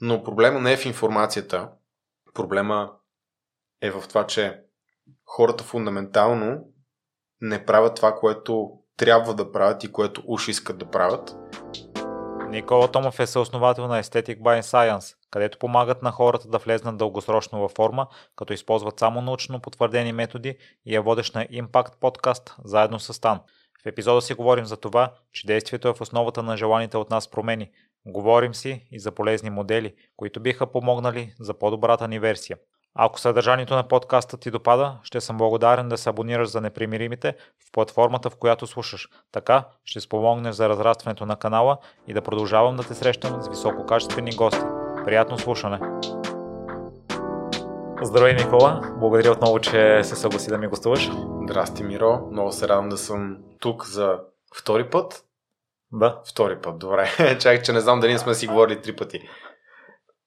Но проблема не е в информацията. Проблема е в това, че хората фундаментално не правят това, което трябва да правят и което уж искат да правят. Никола Томов е съосновател на Aesthetic by Science, където помагат на хората да влезнат дългосрочно във форма, като използват само научно потвърдени методи и е водещ на Impact подкаст заедно с Стан. В епизода си говорим за това, че действието е в основата на желаните от нас промени. Говорим си и за полезни модели, които биха помогнали за по-добрата ни версия. Ако съдържанието на подкаста ти допада, ще съм благодарен да се абонираш за непримиримите в платформата, в която слушаш. Така ще спомогнеш за разрастването на канала и да продължавам да те срещам с висококачествени гости. Приятно слушане! Здравей, Никола! Благодаря отново, че се съгласи да ми гостуваш. Здрасти, Миро! Много се радвам да съм тук за втори път. Да. Втори път, добре. Чакай, че не знам дали сме си говорили три пъти.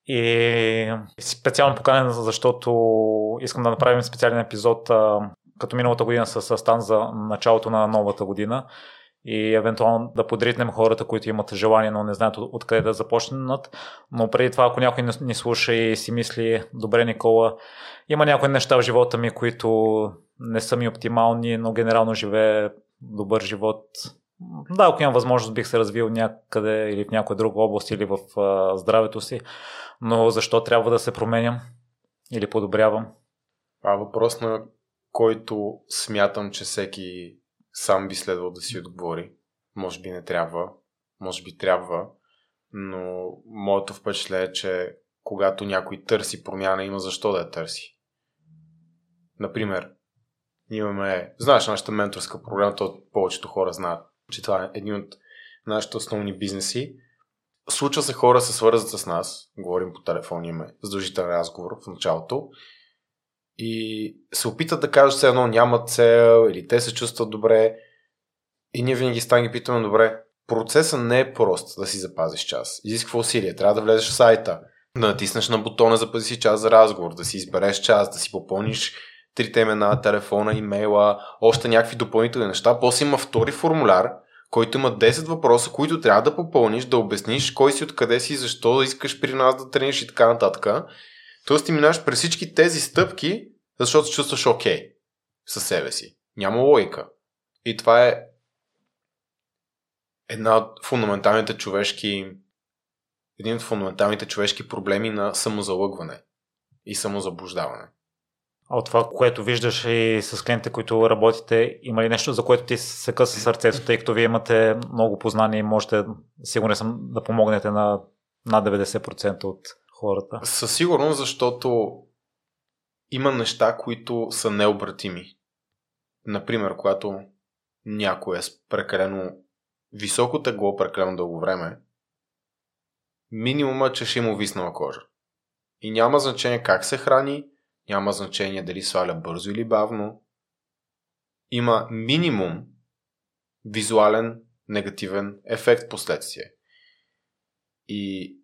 И специално поканен, защото искам да направим специален епизод като миналата година с Стан за началото на новата година и евентуално да подритнем хората, които имат желание, но не знаят откъде да започнат. Но преди това, ако някой ни слуша и си мисли, добре, Никола, има някои неща в живота ми, които не са ми оптимални, но генерално живее добър живот. Да, ако имам възможност, бих се развил някъде или в някоя друга област или в а, здравето си, но защо трябва да се променям или подобрявам? Е въпрос на който смятам, че всеки сам би следвал да си отговори. Може би не трябва, може би трябва, но моето впечатление е, че когато някой търси промяна, има защо да я търси. Например, имаме, знаеш, нашата менторска програма, то повечето хора знаят, че това е един от нашите основни бизнеси. Случва се хора се свързват с нас, говорим по телефон, имаме задължителен разговор в началото и се опитат да кажат все едно нямат цел или те се чувстват добре и ние винаги стане ги питаме добре, процесът не е прост да си запазиш час. Изисква усилие. Трябва да влезеш в сайта, да натиснеш на бутона запази си час за разговор, да си избереш час, да си попълниш трите имена, телефона, имейла, още някакви допълнителни неща. После има втори формуляр, който има 10 въпроса, които трябва да попълниш, да обясниш кой си, откъде си, защо искаш при нас да трениш и така нататък. Тоест ти минаваш през всички тези стъпки, защото се чувстваш окей okay със себе си. Няма логика. И това е една от фундаменталните човешки един от фундаменталните човешки проблеми на самозалъгване и самозаблуждаване. От това, което виждаш и с клиентите, които работите, има ли нещо, за което ти се къса сърцето, тъй като вие имате много познания и можете, сигурен съм, да помогнете на над 90% от хората? Със сигурност, защото има неща, които са необратими. Например, когато някой е с прекалено високо тегло прекалено дълго време, минимума, че ще има виснала кожа. И няма значение как се храни, няма значение дали сваля бързо или бавно. Има минимум визуален негативен ефект последствие. И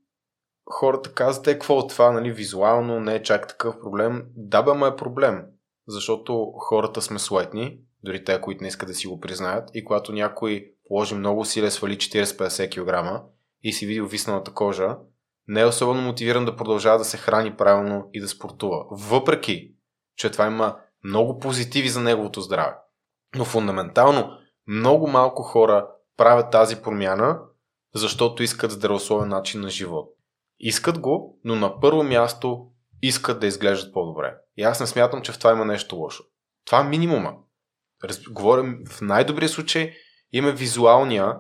хората казват, е, какво от това, нали, визуално не е чак такъв проблем. Да, бе, ма е проблем, защото хората сме слетни, дори те, които не искат да си го признаят, и когато някой положи много усилия, свали 40-50 кг и си види висналата кожа, не е особено мотивиран да продължава да се храни правилно и да спортува. Въпреки, че това има много позитиви за неговото здраве. Но фундаментално, много малко хора правят тази промяна, защото искат здравословен начин на живот. Искат го, но на първо място искат да изглеждат по-добре. И аз не смятам, че в това има нещо лошо. Това е минимума. Раз... Говорим в най-добрия случай има визуалния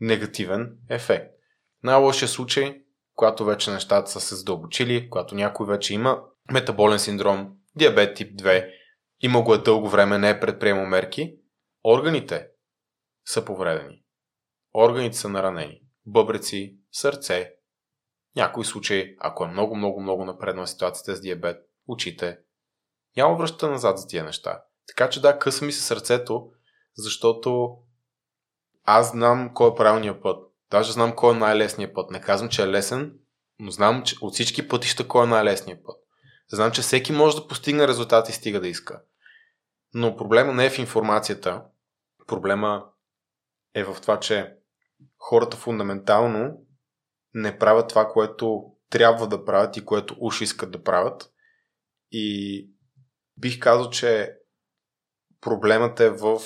негативен ефект. Най-лошия случай, когато вече нещата са се задълбочили, когато някой вече има метаболен синдром, диабет тип 2, има го е дълго време, не е предприемал мерки, органите са повредени. Органите са наранени. Бъбреци, сърце, някои случаи, ако е много, много, много напредна ситуацията с диабет, очите, няма връща назад за тия неща. Така че да, къса ми се сърцето, защото аз знам кой е правилният път. Даже знам кой е най-лесният път. Не казвам, че е лесен, но знам, че от всички пътища кой е най-лесният път. Знам, че всеки може да постигне резултати, стига да иска. Но проблема не е в информацията. Проблема е в това, че хората фундаментално не правят това, което трябва да правят и което уж искат да правят. И бих казал, че проблемът е в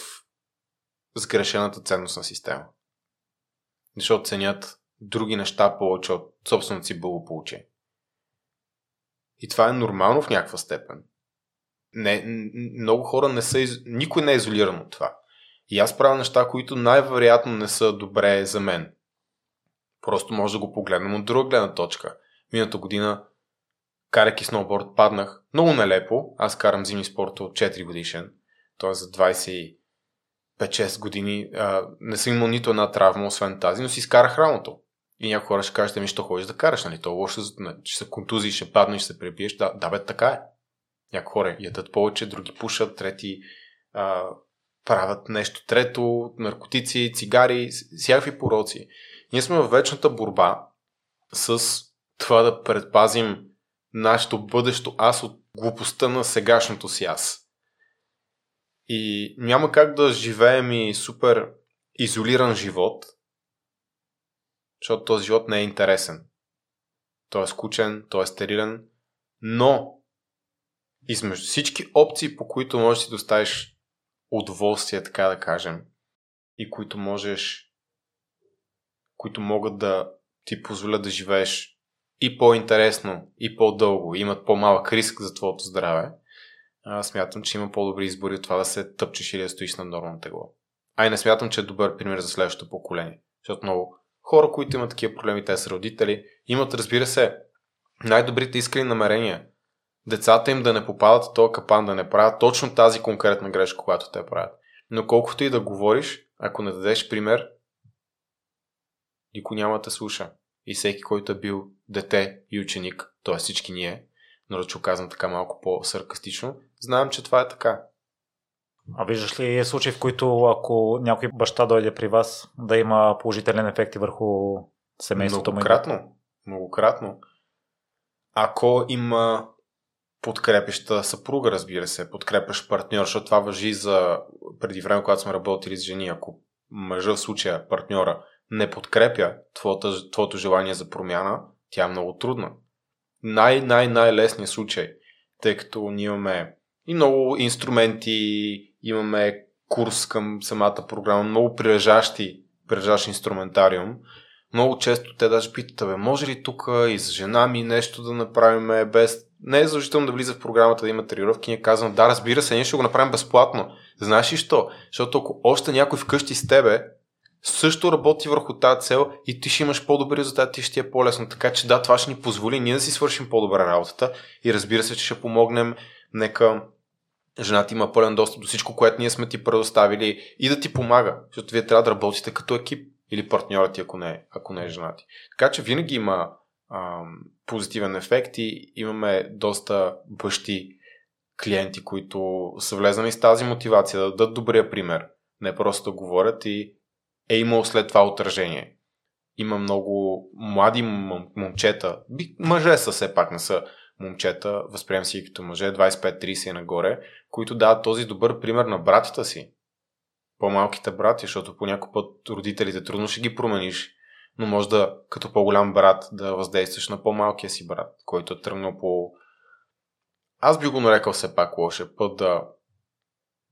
сгрешената ценностна система. Защото ценят други неща повече от собственото си благополучие. И това е нормално в някаква степен. Не, много хора не са, никой не е изолиран от това. И аз правя неща, които най-вероятно не са добре за мен. Просто може да го погледнем от друга гледна точка. Мината година, карайки сноуборд, паднах. Много нелепо. Аз карам зимни спорта от 4 годишен. Т.е. за 25-6 години а, не съм имал нито една травма, освен тази, но си изкарах рамото. И някои хора ще кажат, ми, що ходиш да караш, нали? То лошо, ще се контузи, ще паднеш, ще се пребиеш. Да, да бе, така е. Някои хора ядат повече, други пушат, трети а, правят нещо трето, наркотици, цигари, всякакви пороци. Ние сме в вечната борба с това да предпазим нашето бъдещо аз от глупостта на сегашното си аз. И няма как да живеем и супер изолиран живот, защото този живот не е интересен. Той е скучен, той е стерилен, но измежду всички опции, по които можеш да си доставиш удоволствие, така да кажем, и които можеш, които могат да ти позволят да живееш и по-интересно, и по-дълго, имат по-малък риск за твоето здраве, аз смятам, че има по-добри избори от това да се тъпчеш или да стоиш на нормално тегло. А и не смятам, че е добър пример за следващото поколение. Защото много хора, които имат такива проблеми, те са родители, имат, разбира се, най-добрите искрени намерения. Децата им да не попадат в този капан, да не правят точно тази конкретна грешка, която те правят. Но колкото и да говориш, ако не дадеш пример, никой няма да слуша. И всеки, който е бил дете и ученик, т.е. всички ние, но да казвам така малко по-саркастично, знаем, че това е така. А виждаш ли случаи, в които ако някой баща дойде при вас, да има положителен ефект и върху семейството му? Многократно. Многократно. Ако има подкрепеща съпруга, разбира се, подкрепящ партньор, защото това въжи за преди време, когато сме работили с жени. Ако мъжа в случая, партньора, не подкрепя твоето, твоето желание за промяна, тя е много трудна. Най-най-най-лесният случай, тъй като ние имаме и много инструменти, имаме курс към самата програма, много прилежащи, прилежащ инструментариум. Много често те даже питат, бе, може ли тук и за жена ми нещо да направим без... Не е задължително да влиза в програмата да има тренировки. Ние казвам, да, разбира се, ние ще го направим безплатно. Знаеш ли що? Защото ако още някой вкъщи с тебе също работи върху тази цел и ти ще имаш по-добри резултати, ще ти е по-лесно. Така че да, това ще ни позволи ние да си свършим по-добра работата и разбира се, че ще помогнем нека жената има пълен достъп до всичко, което ние сме ти предоставили и да ти помага, защото вие трябва да работите като екип или партньорът ти, ако не, е, ако не е жена. Така че винаги има ам, позитивен ефект и имаме доста бащи клиенти, които са влезнали с тази мотивация да дадат добрия пример, не просто да говорят и е имало след това отражение. Има много млади момчета, мъже са все пак, не са момчета, възприем си като мъже, 25-30 и нагоре, които дават този добър пример на братята си. По-малките брати, защото по някой път родителите трудно ще ги промениш, но може да, като по-голям брат, да въздействаш на по-малкия си брат, който е тръгнал по... Аз би го нарекал все пак лоше път да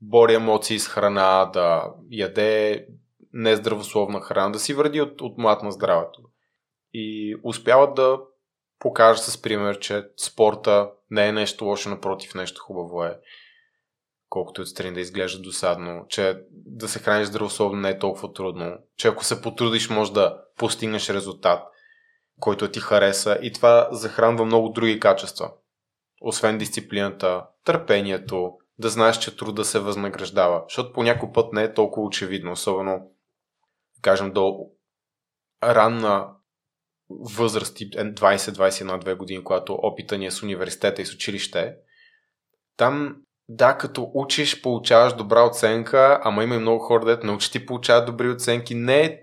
бори емоции с храна, да яде нездравословна храна, да си вреди от, от млад на здравето. И успяват да покажа с пример, че спорта не е нещо лошо, напротив, нещо хубаво е. Колкото отстрани да изглежда досадно, че да се храниш здравословно не е толкова трудно, че ако се потрудиш, може да постигнеш резултат, който ти хареса и това захранва много други качества. Освен дисциплината, търпението, да знаеш, че труда се възнаграждава, защото по някой път не е толкова очевидно, особено, кажем, до ранна възрасти 20-21-2 години, когато опита ни е с университета и с училище, там да, като учиш, получаваш добра оценка, ама има и много хора, дето научи ти получават добри оценки. Не,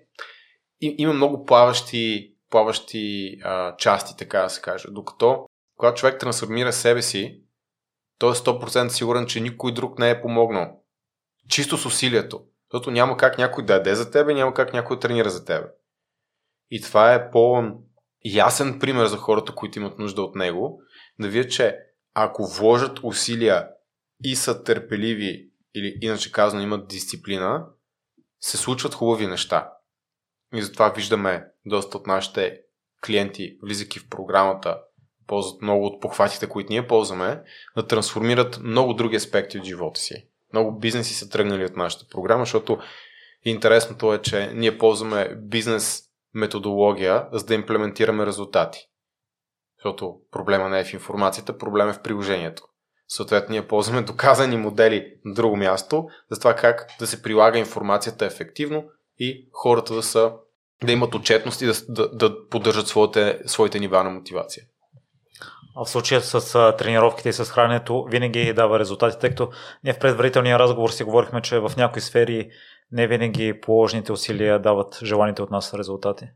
и, има много плаващи, плаващи а, части, така да се каже. Докато, когато човек трансформира себе си, той е 100% сигурен, че никой друг не е помогнал. Чисто с усилието. Защото няма как някой да яде за тебе, няма как някой да тренира за тебе. И това е по ясен пример за хората, които имат нужда от него, да видят, че ако вложат усилия и са търпеливи, или иначе казано имат дисциплина, се случват хубави неща. И затова виждаме доста от нашите клиенти, влизайки в програмата, ползват много от похватите, които ние ползваме, да трансформират много други аспекти от живота си. Много бизнеси са тръгнали от нашата програма, защото интересното е, че ние ползваме бизнес методология, за да имплементираме резултати. Защото проблема не е в информацията, проблем е в приложението. Съответно, ние ползваме доказани модели на друго място за това как да се прилага информацията ефективно и хората да са да имат отчетност и да, да, да поддържат своите, своите нива на мотивация. А в случая с тренировките и с храненето винаги дава резултати, тъй като ние в предварителния разговор си говорихме, че в някои сфери не винаги положените усилия дават желаните от нас резултати.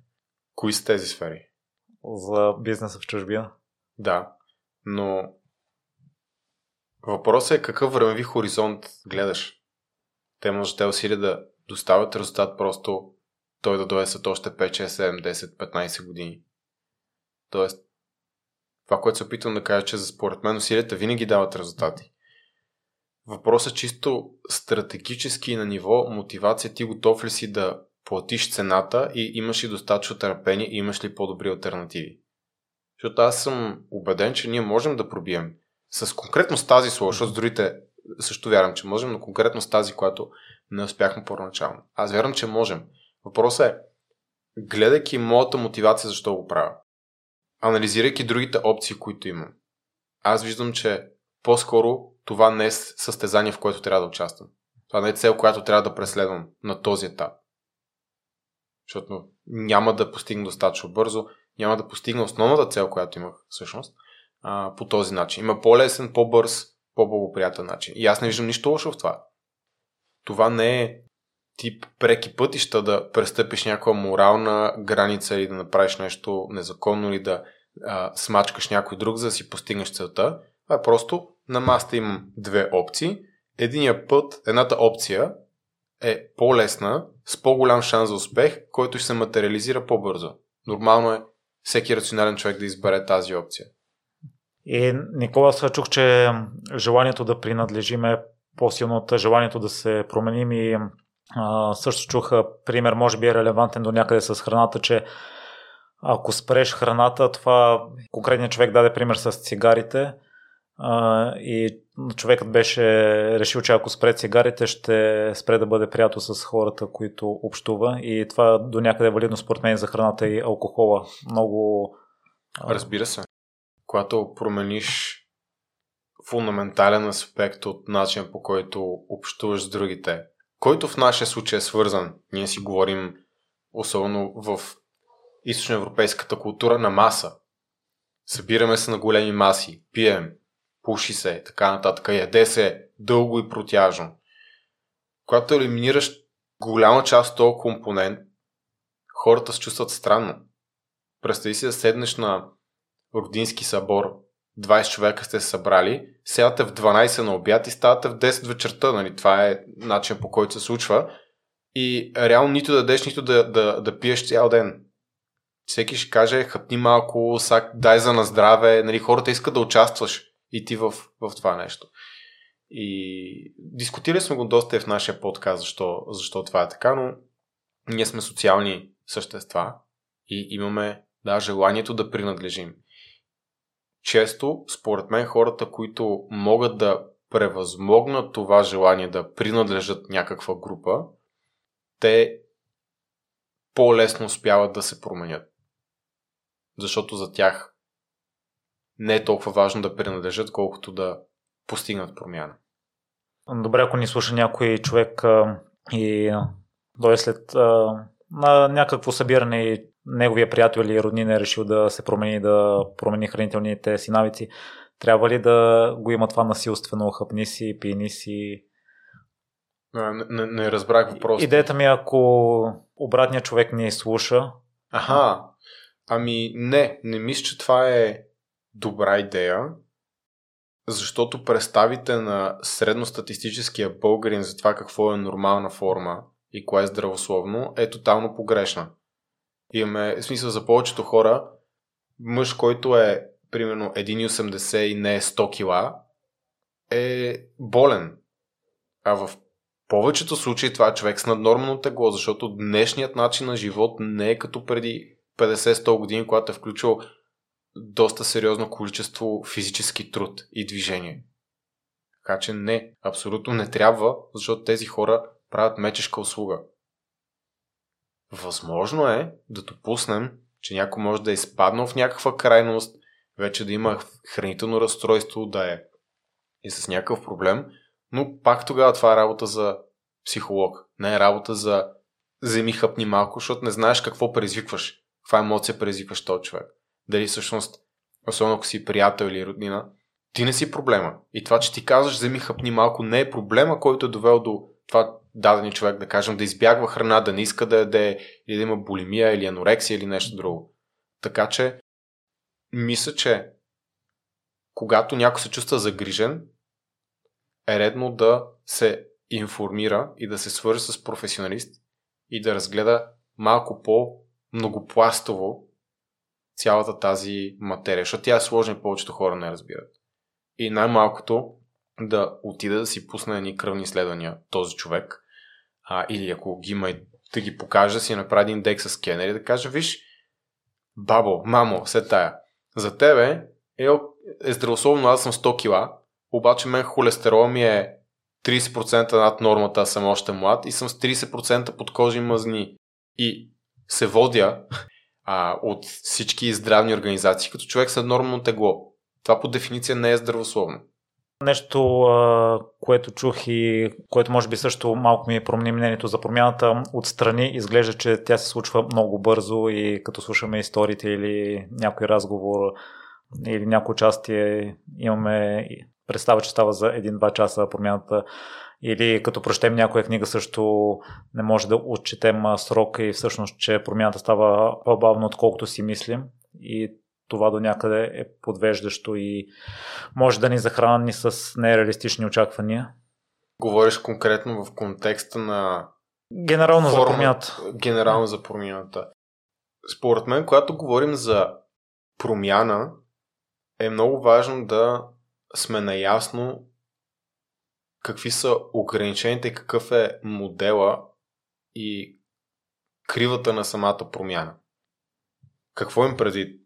Кои са тези сфери? За бизнеса в чужбина. Да, но въпросът е какъв времеви хоризонт гледаш. Те може да усилия да доставят резултат просто той да дойде след още 5, 6, 7, 10, 15 години. Тоест, това, което се опитвам да кажа, че за според мен усилията винаги дават резултати. Въпросът е чисто стратегически на ниво мотивация. Ти готов ли си да платиш цената и имаш ли достатъчно търпение и имаш ли по-добри альтернативи? Защото аз съм убеден, че ние можем да пробием с конкретно с тази слова, защото с другите също вярвам, че можем, но конкретно с тази, която не успяхме първоначално. Аз вярвам, че можем. Въпросът е, гледайки моята мотивация, защо го правя, анализирайки другите опции, които имам, аз виждам, че по-скоро това не е състезание, в което трябва да участвам. Това не е цел, която трябва да преследвам на този етап. Защото няма да постигна достатъчно бързо, няма да постигна основната цел, която имах всъщност, а, по този начин. Има по-лесен, по-бърз, по-благоприятен начин. И аз не виждам нищо лошо в това. Това не е тип преки пътища да престъпиш някаква морална граница или да направиш нещо незаконно или да а, смачкаш някой друг, за да си постигнеш целта. Това е просто на маста имам две опции. Единия път, едната опция е по-лесна, с по-голям шанс за успех, който ще се материализира по-бързо. Нормално е всеки рационален човек да избере тази опция. И Никола, се чух, че желанието да принадлежим е по-силно от желанието да се променим и а, също чух пример, може би е релевантен до някъде с храната, че ако спреш храната, това конкретният човек даде пример с цигарите и човекът беше решил, че ако спре цигарите, ще спре да бъде приятел с хората, които общува и това до някъде е валидно според мен за храната и алкохола. Много... Разбира се. Когато промениш фундаментален аспект от начин по който общуваш с другите, който в нашия случай е свързан, ние си говорим особено в източноевропейската култура на маса. Събираме се на големи маси, пием, пуши се, така нататък, яде се дълго и протяжно. Когато елиминираш голяма част от този компонент, хората се чувстват странно. Представи си да седнеш на родински събор 20 човека сте се събрали, седате в 12 на обяд и ставате в 10 вечерта. Нали? Това е начин по който се случва. И реално нито да дадеш, нито да, да, да пиеш цял ден. Всеки ще каже, хъпни малко, сак, дай за на здраве. Нали? Хората искат да участваш и ти в, в това нещо. И дискутирали сме го доста и в нашия подкаст, защо, защо това е така, но ние сме социални същества и имаме да, желанието да принадлежим често, според мен, хората, които могат да превъзмогнат това желание да принадлежат някаква група, те по-лесно успяват да се променят. Защото за тях не е толкова важно да принадлежат, колкото да постигнат промяна. Добре, ако ни слуша някой човек а, и дойде след а, на някакво събиране и неговия приятел или роднин е решил да се промени, да промени хранителните си навици, трябва ли да го има това насилствено, хъпни си, пини си? Не, не, не разбрах въпроса. Идеята ми е, ако обратният човек не слуша. Аха, ами не, не мисля, че това е добра идея, защото представите на средностатистическия българин за това какво е нормална форма и кое е здравословно е тотално погрешна. Имаме, смисъл за повечето хора, мъж, който е примерно 1,80 и не е 100 кила, е болен. А в повечето случаи това е човек с наднормално тегло, защото днешният начин на живот не е като преди 50-100 години, когато е включил доста сериозно количество физически труд и движение. Така че не, абсолютно не трябва, защото тези хора правят мечешка услуга. Възможно е да допуснем, че някой може да е изпаднал в някаква крайност, вече да има хранително разстройство, да е и с някакъв проблем, но пак тогава това е работа за психолог. Не е работа за вземи хъпни малко, защото не знаеш какво предизвикваш. Каква емоция предизвикваш този човек. Дали всъщност, особено ако си приятел или роднина, ти не си проблема. И това, че ти казваш вземи хъпни малко, не е проблема, който е довел до това дадени човек, да кажем, да избягва храна, да не иска да яде, или да има булимия, или анорексия, или нещо друго. Така че, мисля, че когато някой се чувства загрижен, е редно да се информира и да се свържи с професионалист и да разгледа малко по-многопластово цялата тази материя, защото тя е сложна и повечето хора не разбират. И най-малкото да отида да си пусне едни кръвни изследвания този човек, а, или ако ги има да ги покаже, да си направи един дек с скенер да каже, виж, бабо, мамо, се тая, за тебе е, е здравословно, аз съм 100 кила, обаче мен холестерол ми е 30% над нормата, съм още млад и съм с 30% под кожи мазни. И се водя а, от всички здравни организации като човек с нормално тегло. Това по дефиниция не е здравословно. Нещо, което чух и което може би също малко ми промени мнението за промяната, отстрани изглежда, че тя се случва много бързо и като слушаме историите или някой разговор или някои участие имаме представа, че става за един-два часа промяната или като прочетем някоя книга също не може да отчетем срока и всъщност, че промяната става по-бавно, отколкото си мислим и това до някъде е подвеждащо и може да ни захрани с нереалистични очаквания. Говориш конкретно в контекста на Генерално форма, за промяната. Генерално за промяната. Според мен, когато говорим за промяна, е много важно да сме наясно какви са ограничените, какъв е модела и кривата на самата промяна. Какво им преди?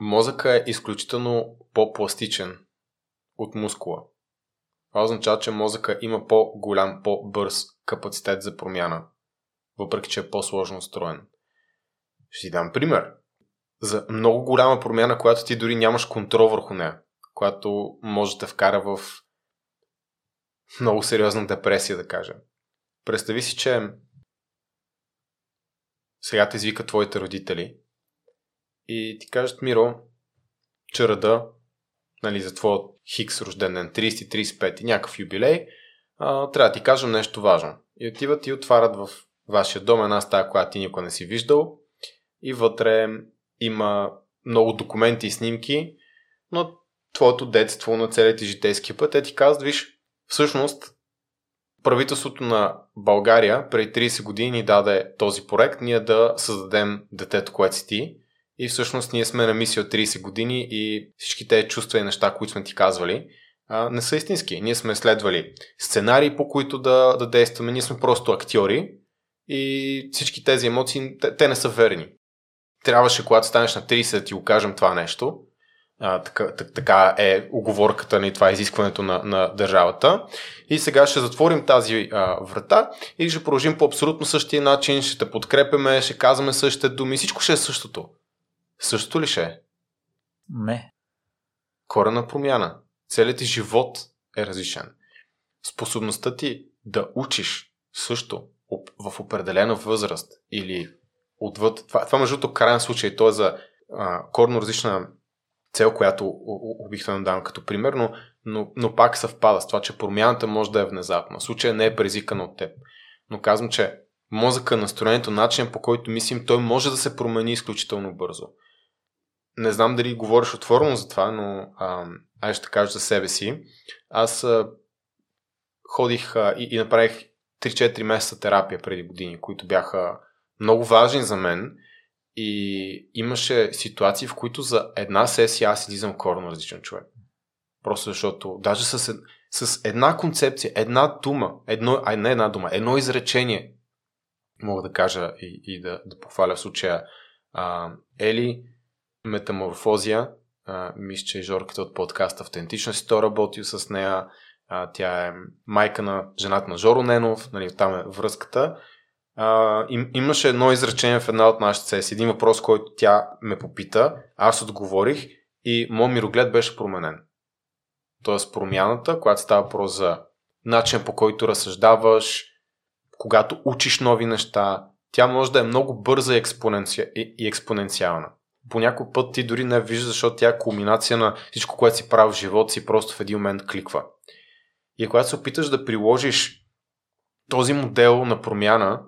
Мозъка е изключително по-пластичен от мускула. Това означава, че мозъка има по-голям, по-бърз капацитет за промяна, въпреки че е по-сложно устроен. Ще ти дам пример. За много голяма промяна, която ти дори нямаш контрол върху нея, която може да вкара в много сериозна депресия, да кажем. Представи си, че сега те извика твоите родители и ти кажат, Миро, че рада, нали, за твоя хикс рожден ден, 30-35 и някакъв юбилей, а, трябва да ти кажем нещо важно. И отиват и отварят в вашия дом една стая, която ти никога не си виждал и вътре има много документи и снимки, но твоето детство на целият ти житейски път, те ти казват, виж, всъщност правителството на България преди 30 години ни даде този проект, ние да създадем детето, което си ти и всъщност ние сме на мисия от 30 години и всички тези чувства и неща, които сме ти казвали, не са истински. Ние сме следвали сценарии, по които да, да действаме. Ние сме просто актьори и всички тези емоции, те, те не са верни. Трябваше, когато станеш на 30, да ти го това нещо. А, така, така е оговорката ни, това е изискването на, на държавата. И сега ще затворим тази а, врата и ще продължим по абсолютно същия начин, ще те подкрепяме, ще казваме същите думи, всичко ще е същото. Също ли ще е? Не. Корена промяна. Целият ти живот е различен. Способността ти да учиш също в определена възраст или отвъд. Това, това между другото, крайен случай, то е за а, корно различна цел, която обикновено давам като пример, но, но, но пак съвпада с това, че промяната може да е внезапна. Случая не е презикан от теб. Но казвам, че мозъка, настроението, начинът по който мислим, той може да се промени изключително бързо не знам дали говориш отворено за това, но аз ще кажа за себе си. Аз а, ходих а, и, и направих 3-4 месеца терапия преди години, които бяха много важни за мен И имаше ситуации, в които за една сесия аз излизам корно различен човек. Просто защото, даже с, с една концепция, една дума, едно, а не една дума, едно изречение, мога да кажа и, и да, да похваля в случая а, Ели, Метаморфозия, мисля, че Жорката от подкаст Автентичност, той работил с нея, а, тя е майка на жената на Жоро Ненов, нали, там е връзката. А, им, имаше едно изречение в една от нашите сесии, един въпрос, който тя ме попита, аз отговорих и моят мироглед беше променен. Тоест промяната, когато става въпрос за начин по който разсъждаваш, когато учиш нови неща, тя може да е много бърза и, експоненци... и експоненциална. По някой път ти дори не виждаш, защото тя е кулминация на всичко, което си прави в живота си, просто в един момент кликва. И когато се опиташ да приложиш този модел на промяна,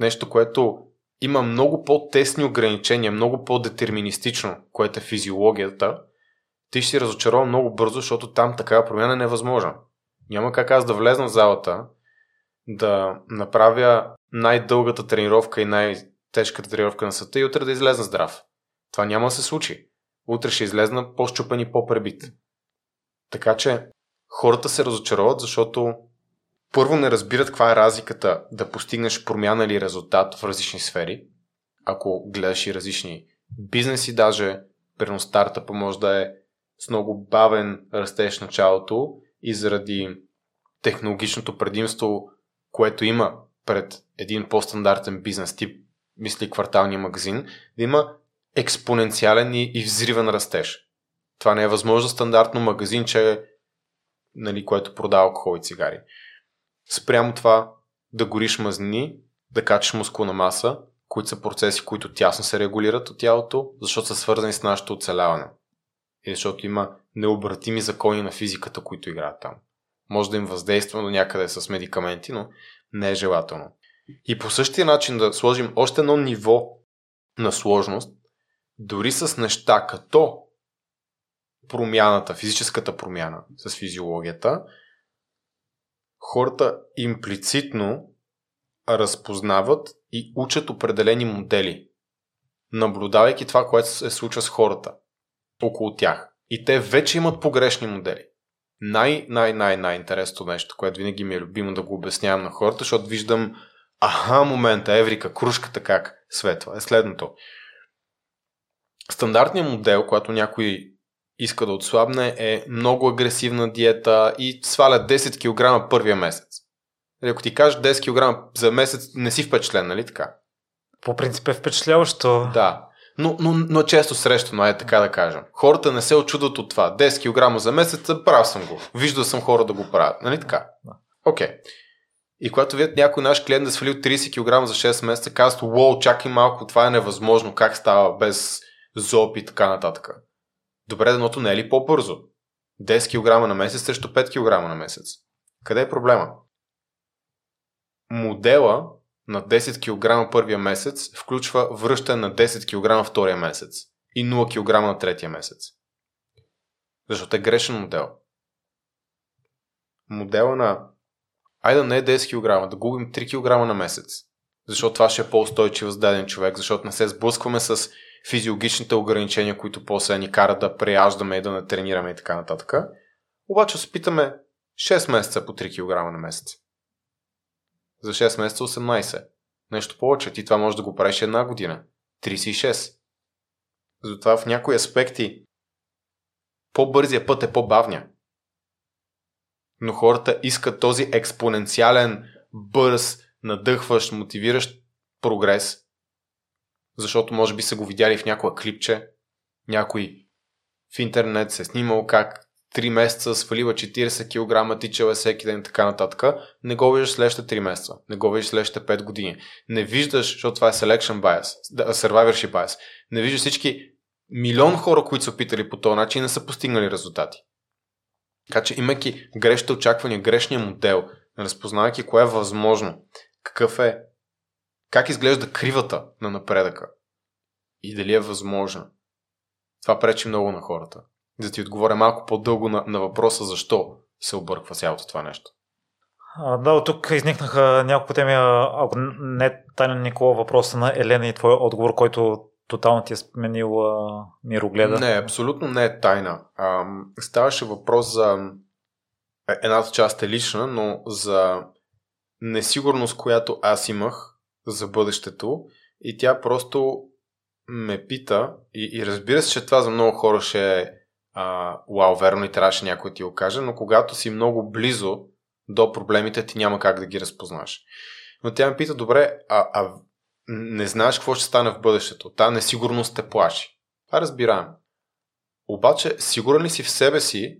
нещо, което има много по-тесни ограничения, много по-детерминистично, което е физиологията, ти ще си разочарован много бързо, защото там такава промяна е невъзможна. Няма как аз да влезна в залата, да направя най-дългата тренировка и най-тежката тренировка на света и утре да излезна здрав. Това няма да се случи. Утре ще излезна по-щупен и по-пребит. Така че хората се разочароват, защото първо не разбират каква е разликата да постигнеш промяна или резултат в различни сфери. Ако гледаш и различни бизнеси, даже примерно стартъпа може да е с много бавен растеж в началото и заради технологичното предимство, което има пред един по-стандартен бизнес тип, мисли кварталния магазин, да има експоненциален и, и взривен растеж. Това не е възможно стандартно магазинче, нали, което продава алкохол и цигари. Спрямо това да гориш мазнини, да качаш мускулна маса, които са процеси, които тясно се регулират от тялото, защото са свързани с нашето оцеляване. И защото има необратими закони на физиката, които играят там. Може да им въздейства до някъде с медикаменти, но не е желателно. И по същия начин да сложим още едно ниво на сложност, дори с неща като промяната, физическата промяна с физиологията, хората имплицитно разпознават и учат определени модели, наблюдавайки това, което се случва с хората около тях. И те вече имат погрешни модели. Най, най, най, най интересното нещо, което винаги ми е любимо да го обяснявам на хората, защото виждам аха момента, еврика, кружката как светва, е следното. Стандартният модел, когато някой иска да отслабне, е много агресивна диета и сваля 10 кг първия месец. Нали, ако ти кажеш 10 кг за месец, не си впечатлен, нали така? По принцип е впечатляващо. Да. Но, но, но често срещано е така да кажем. Хората не се очудват от това. 10 кг за месец, прав съм го. Виждал съм хора да го правят. Нали така? Окей. Okay. И когато видят някой наш клиент да свалил 30 кг за 6 месеца, казват, уоу, чакай малко, това е невъзможно, как става без зоб и така нататък. Добре, дното не е ли по-бързо? 10 кг на месец срещу 5 кг на месец. Къде е проблема? Модела на 10 кг първия месец включва връщане на 10 кг втория месец и 0 кг на третия месец. Защото е грешен модел. Модела на Айде да не е 10 кг, да губим 3 кг на месец. Защото това ще е по-устойчиво с даден човек, защото не се сблъскваме с физиологичните ограничения, които после ни карат да преяждаме и да не тренираме и така нататък. Обаче се питаме 6 месеца по 3 кг на месец. За 6 месеца 18. Нещо повече. Ти това може да го правиш една година. 36. Затова в някои аспекти по-бързия път е по-бавния. Но хората искат този експоненциален, бърз, надъхващ, мотивиращ прогрес, защото може би са го видяли в някоя клипче, някой в интернет се е снимал как 3 месеца свалива 40 кг, тичала всеки ден и така нататък, не го виждаш следващите 3 месеца, не го виждаш следващите 5 години. Не виждаш, защото това е selection bias, survivorship bias, не виждаш всички милион хора, които са опитали по този начин не са постигнали резултати. Така че, имайки грешните очаквания, грешния модел, разпознавайки кое е възможно, какъв е, как изглежда кривата на напредъка и дали е възможно. Това пречи много на хората. Да ти отговоря малко по-дълго на, на въпроса защо се обърква цялото това нещо. А, да, от тук изникнаха няколко теми. Ако не Таня Никола, въпроса на Елена и твой отговор, който тотално ти е сменил а, мирогледа. Не, абсолютно не е тайна. А, ставаше въпрос за е, едната част е лична, но за несигурност, която аз имах за бъдещето и тя просто ме пита и, и разбира се, че това за много хора ще е а, вау, верно и трябваше някой ти го каже, но когато си много близо до проблемите, ти няма как да ги разпознаш. Но тя ме пита, добре, а, а не знаеш какво ще стане в бъдещето. Та несигурност те плаши. Това разбираем. Обаче, сигурен ли си в себе си,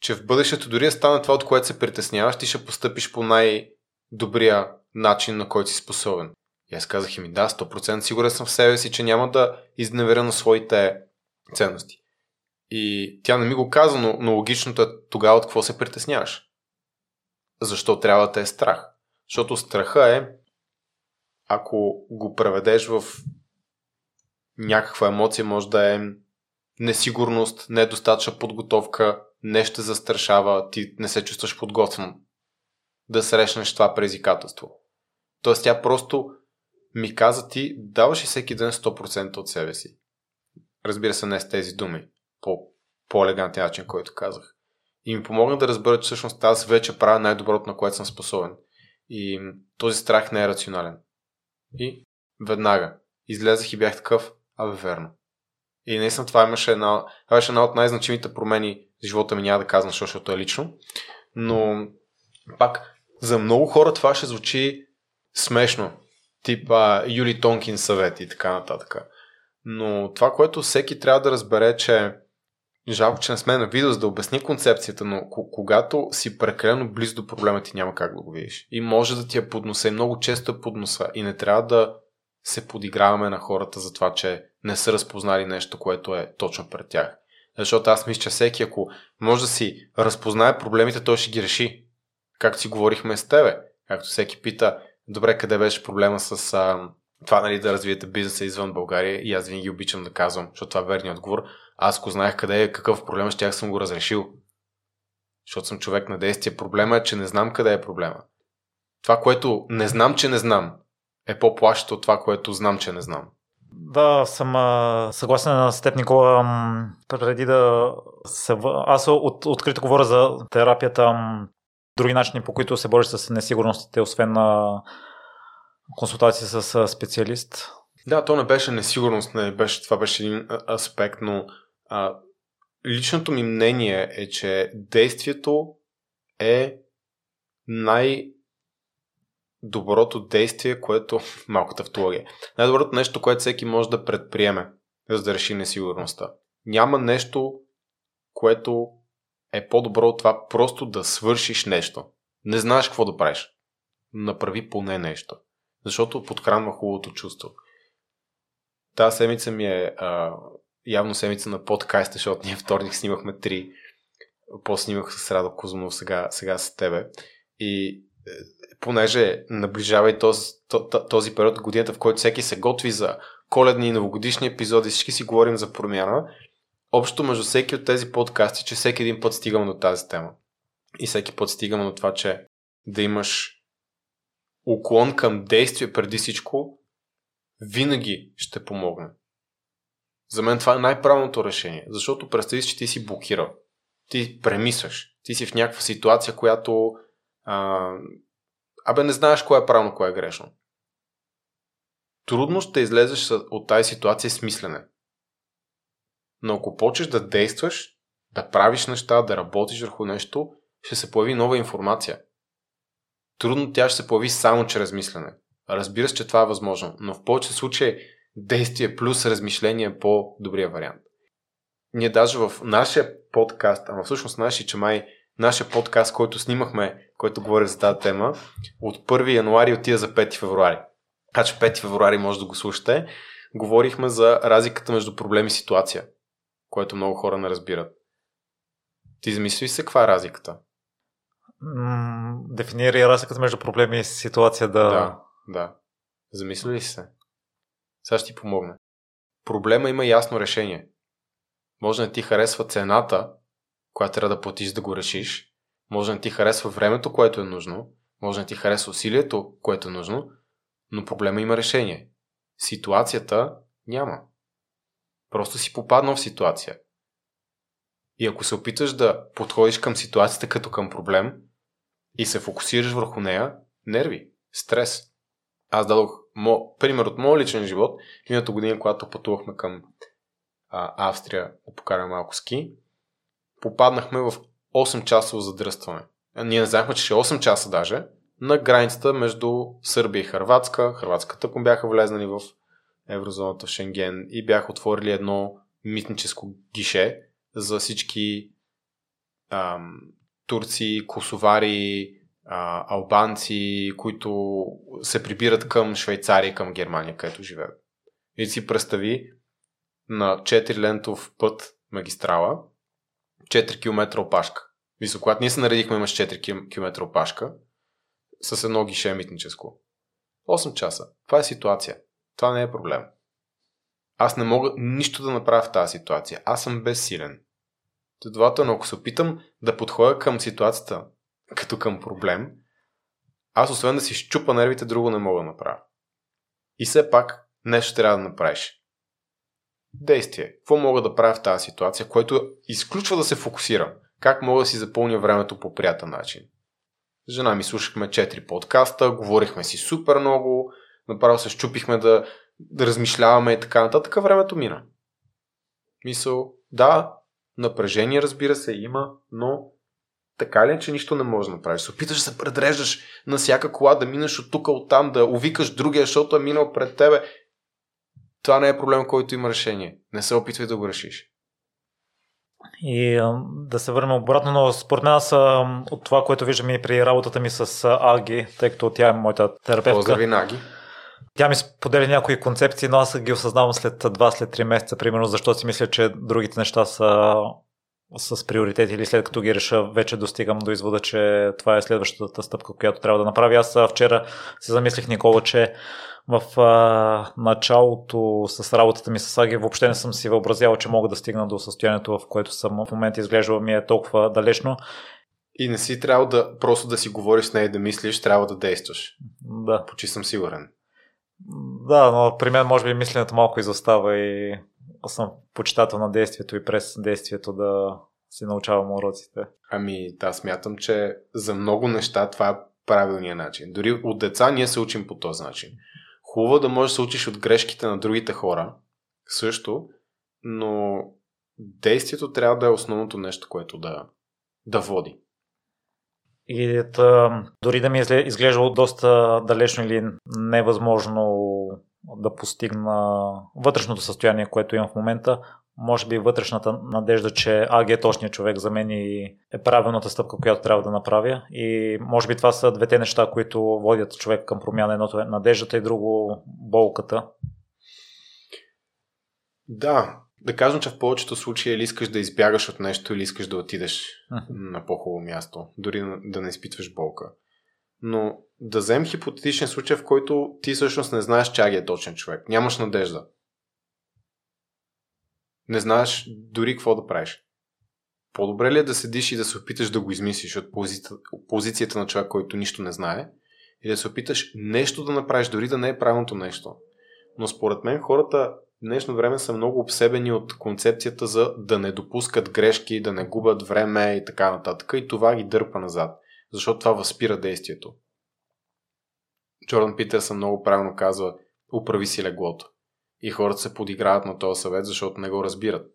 че в бъдещето дори да стане това, от което се притесняваш, ти ще постъпиш по най-добрия начин, на който си способен. И аз казах ми, да, 100% сигурен съм в себе си, че няма да изневеря на своите ценности. И тя не ми го каза, но, но логичното е тогава от какво се притесняваш. Защо трябва да е страх? Защото страха е, ако го преведеш в някаква емоция, може да е несигурност, недостатъчна подготовка, нещо застрашава, ти не се чувстваш подготвен да срещнеш това предизвикателство. Тоест тя просто ми каза ти даваш всеки ден 100% от себе си. Разбира се, не с тези думи, по по-елегантен начин, който казах. И ми помогна да разбера, че всъщност аз вече правя най-доброто, на което съм способен. И този страх не е рационален. И веднага излезах и бях такъв, абе верно. И наистина това имаше една, това беше една от най-значимите промени в живота ми, няма да казвам, защото е лично. Но пак, за много хора това ще звучи смешно. Типа Юли Тонкин съвет и така нататък. Но това, което всеки трябва да разбере, че жалко, че не сме на видео, за да обясни концепцията, но когато си прекалено близо до проблема, ти няма как да го видиш. И може да ти е подноса и много често е подноса. И не трябва да се подиграваме на хората за това, че не са разпознали нещо, което е точно пред тях. Защото аз мисля, че всеки, ако може да си разпознае проблемите, той ще ги реши. Както си говорихме с тебе. Както всеки пита, добре, къде беше проблема с а, това, нали, да развиете бизнеса извън България и аз винаги обичам да казвам, защото това е верният отговор. Аз ако знаех къде е, какъв проблем, ще тях съм го разрешил. Защото съм човек на действие. Проблема е, че не знам къде е проблема. Това, което не знам, че не знам, е по-плащо от това, което знам, че не знам. Да, съм съгласен с теб, Никола. Преди да се... Аз от, открито говоря за терапията, други начини, по които се бориш с несигурностите, освен на консултация с специалист. Да, то не беше несигурност, не беше, това беше един аспект, но а, личното ми мнение е, че действието е най- доброто действие, което малко тавтология. Най-доброто нещо, което всеки може да предприеме, за да реши несигурността. Няма нещо, което е по-добро от това просто да свършиш нещо. Не знаеш какво да правиш. Направи поне нещо. Защото подхранва хубавото чувство. Та седмица ми е а, явно седмица на подкаста, защото ние вторник снимахме три. После снимах с Радо Кузманов, сега, сега с тебе. И е, понеже наближава и този, този период от годината, в който всеки се готви за коледни и новогодишни епизоди, всички си говорим за промяна, общо между всеки от тези подкасти, че всеки един път стигаме до тази тема. И всеки път стигаме до това, че да имаш уклон към действие преди всичко, винаги ще помогне. За мен това е най-правилното решение, защото представи че ти си блокирал. Ти премисляш. Ти си в някаква ситуация, която а, абе не знаеш кое е правилно, кое е грешно. Трудно ще излезеш от тази ситуация с мислене. Но ако почнеш да действаш, да правиш неща, да работиш върху нещо, ще се появи нова информация. Трудно тя ще се появи само чрез мислене. Разбира се, че това е възможно, но в повече случаи действие плюс размишление е по-добрия вариант. Ние даже в нашия подкаст, ама всъщност нашия, че май нашия подкаст, който снимахме, който говори за тази тема, от 1 януари отида за 5 февруари. Така че 5 февруари може да го слушате. Говорихме за разликата между проблем и ситуация, което много хора не разбират. Ти замисли се каква е разликата? дефинира разликата между проблеми и ситуация да... Да, да. Замисли ли се? Сега ще ти помогна. Проблема има ясно решение. Може да ти харесва цената, която трябва да платиш да го решиш. Може да не ти харесва времето, което е нужно, може да не ти харесва усилието, което е нужно, но проблема има решение. Ситуацията няма. Просто си попаднал в ситуация. И ако се опиташ да подходиш към ситуацията като към проблем и се фокусираш върху нея, нерви, стрес. Аз дадох мо, пример от моят личен живот. Миналата година, когато пътувахме към а, Австрия да покараме малко ски, попаднахме в 8 часово задръстване. Ние не знаехме, че ще е 8 часа даже, на границата между Сърбия и Харватска. Хрватска тъком бяха влезнали в еврозоната в Шенген и бяха отворили едно митническо гише за всички ам, турци, косовари, а, албанци, които се прибират към Швейцария и към Германия, където живеят. И си представи на 4 лентов път магистрала 4 км опашка. Мисля, когато ние се наредихме, имаш 4 км опашка с едно гише митническо. 8 часа. Това е ситуация. Това не е проблем. Аз не мога нищо да направя в тази ситуация. Аз съм безсилен. Следователно, ако се опитам да подходя към ситуацията като към проблем, аз освен да си щупа нервите, друго не мога да направя. И все пак нещо трябва да направиш. Действие. Какво мога да правя в тази ситуация, което изключва да се фокусирам? Как мога да си запълня времето по приятен начин? Жена ми слушахме 4 подкаста, говорихме си супер много, направо се щупихме да, да размишляваме и така нататък. Времето мина. Мисъл, да, напрежение разбира се има, но така ли, че нищо не можеш да направиш? Се опиташ да се предреждаш на всяка кола, да минеш от тук, от там, да увикаш другия, защото е минал пред тебе. Това не е проблем, който има решение. Не се опитвай да го решиш. И да се върнем обратно, но според мен аз от това, което виждам и при работата ми с Аги, тъй като тя е моята терапевтка. Поздрави Наги. Тя ми споделя някои концепции, но аз ги осъзнавам след 2 след 3 месеца, примерно, защото си мисля, че другите неща са с приоритети или след като ги реша, вече достигам до извода, че това е следващата стъпка, която трябва да направя. Аз вчера се замислих, Никола, че в а, началото с работата ми с Аги въобще не съм си въобразявал, че мога да стигна до състоянието, в което съм в момента изглеждал ми е толкова далечно. И не си трябва да просто да си говориш с нея и да мислиш, трябва да действаш. Да. Почти съм сигурен. Да, но при мен може би мисленето малко изостава и съм почитател на действието и през действието да си научавам уроците. Ами, да, смятам, че за много неща това е правилният начин. Дори от деца ние се учим по този начин. Хубаво да можеш да се учиш от грешките на другите хора, също, но действието трябва да е основното нещо, което да, да води. И тъ, дори да ми е изглеждало доста далечно или невъзможно да постигна вътрешното състояние, което имам в момента, може би вътрешната надежда, че АГ е точният човек за мен и е правилната стъпка, която трябва да направя. И може би това са двете неща, които водят човек към промяна. Едното е надеждата и друго болката. Да, да кажем, че в повечето случаи или искаш да избягаш от нещо, или искаш да отидеш uh-huh. на по-хубаво място, дори да не изпитваш болка. Но да вземем хипотетичен случай, в който ти всъщност не знаеш, че Аги е точен човек. Нямаш надежда. Не знаеш дори какво да правиш. По-добре ли е да седиш и да се опиташ да го измислиш от позицията, позицията на човек, който нищо не знае, и да се опиташ нещо да направиш, дори да не е правилното нещо. Но според мен хората днешно време са много обсебени от концепцията за да не допускат грешки, да не губят време и така нататък. И това ги дърпа назад, защото това възпира действието. Джордан Питерсън много правилно казва, управи си леглото. И хората се подиграват на този съвет, защото не го разбират.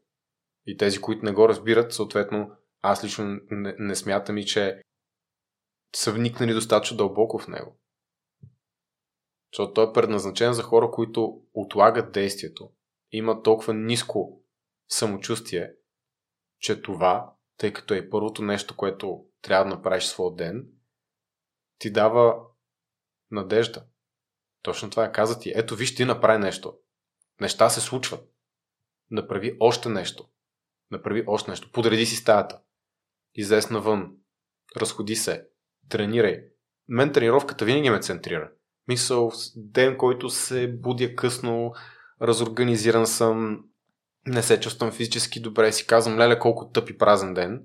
И тези, които не го разбират, съответно, аз лично не, не смятам и, че са вникнали достатъчно дълбоко в него. Защото той е предназначен за хора, които отлагат действието. Има толкова ниско самочувствие, че това, тъй като е първото нещо, което трябва да направиш своя ден, ти дава надежда. Точно това е каза ти. Ето виж, ти направи нещо. Неща се случват. Направи още нещо. Направи още нещо. Подреди си стаята. Излез навън. Разходи се. Тренирай. Мен тренировката винаги ме центрира. Мисъл, ден, който се будя късно, разорганизиран съм, не се чувствам физически добре, си казвам, леле, колко тъпи празен ден.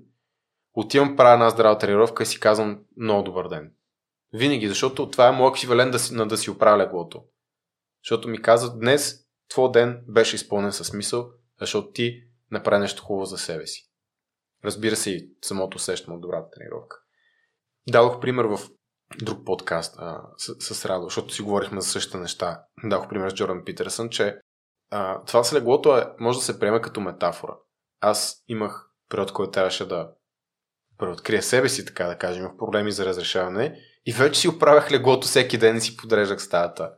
отивам, правя една здрава тренировка и си казвам много добър ден. Винаги, защото това е моят еквивалент да си, на да си оправя леглото. Защото ми казват, днес твой ден беше изпълнен със смисъл, защото ти направи нещо хубаво за себе си. Разбира се и самото усещам от добрата тренировка. Дадох пример в друг подкаст а, с, с Радо, защото си говорихме за същите неща. Дадох пример с Джордан Питерсън, че а, това с леглото е, може да се приеме като метафора. Аз имах период, който трябваше да преоткрия себе си, така да кажем, имах проблеми за разрешаване и вече си оправях леглото всеки ден и си подреждах стаята.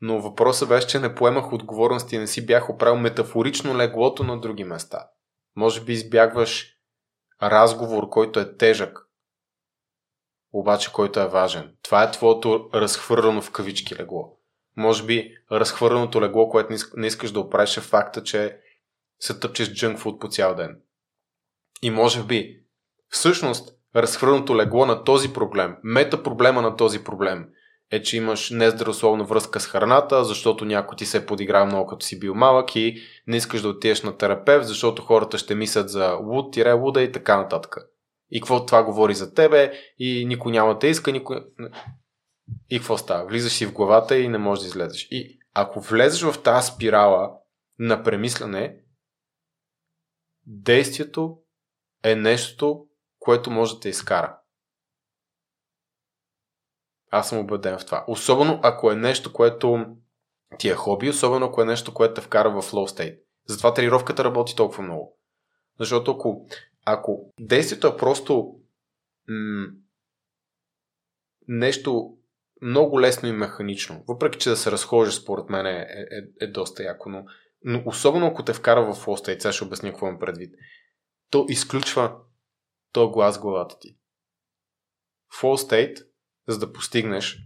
Но въпросът беше, че не поемах отговорности и не си бях оправил метафорично леглото на други места. Може би избягваш разговор, който е тежък, обаче който е важен. Това е твоето разхвърлено в кавички легло. Може би разхвърленото легло, което не искаш да оправиш е факта, че се тъпчеш джънк фуд по цял ден. И може би, всъщност, разхвърленото легло на този проблем, мета проблема на този проблем е, че имаш нездравословна връзка с храната, защото някой ти се е подиграл много като си бил малък и не искаш да отидеш на терапевт, защото хората ще мислят за луд, тире луда и така нататък. И какво това говори за тебе и никой няма да иска, никой... И какво става? Влизаш си в главата и не можеш да излезеш. И ако влезеш в тази спирала на премислене, действието е нещо, което може да те изкара. Аз съм убеден в това. Особено ако е нещо, което ти е хоби, особено ако е нещо, което те вкара в flow state. Затова тренировката работи толкова много. Защото ако, ако действието е просто м- нещо много лесно и механично, въпреки че да се разхожа, според мен е, е, е доста яко, но, но особено ако те вкара в flow state, сега ще обясня какво имам предвид, то изключва то глас в главата ти. Flow state за да постигнеш,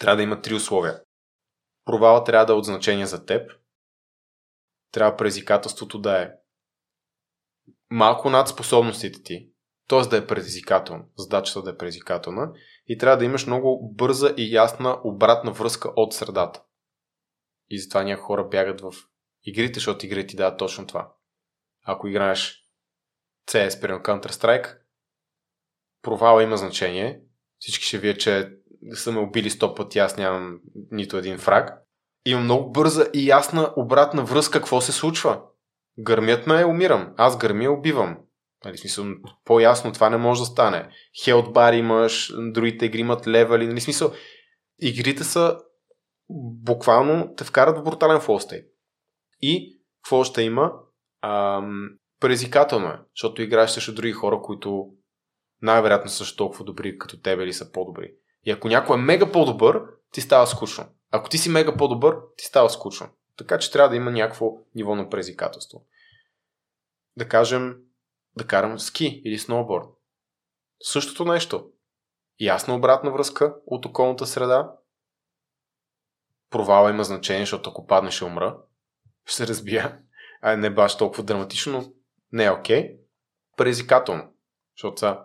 трябва да има три условия. Провала трябва да е от значение за теб. Трябва предизвикателството да е малко над способностите ти, т.е. да е предизвикателно, задачата да е предизвикателна и трябва да имаш много бърза и ясна обратна връзка от средата. И затова някои хора бягат в игрите, защото игрите ти дават точно това. Ако играеш CS, примерно Counter-Strike, провала има значение, всички ще вие, че са ме убили сто пъти, аз нямам нито един фраг. Има много бърза и ясна обратна връзка какво се случва. Гърмят ме, умирам. Аз гърмя, убивам. Нали, смисъл, по-ясно това не може да стане. Хелт бар имаш, другите игри имат левели. Нали, смисъл, игрите са буквално те вкарат в брутален фолстейт. И какво ще има? Ам, предизвикателно е, защото играеш срещу други хора, които най-вероятно също толкова добри като тебе или са по-добри. И ако някой е мега по-добър, ти става скучно. Ако ти си мега по-добър, ти става скучно. Така че трябва да има някакво ниво на предизвикателство. Да кажем, да карам ски или сноуборд. Същото нещо. Ясна обратна връзка от околната среда. Провала има значение, защото ако падне ще умра. Ще се разбия. А не баш толкова драматично, но не е окей. Okay. Предизвикателно. Защото са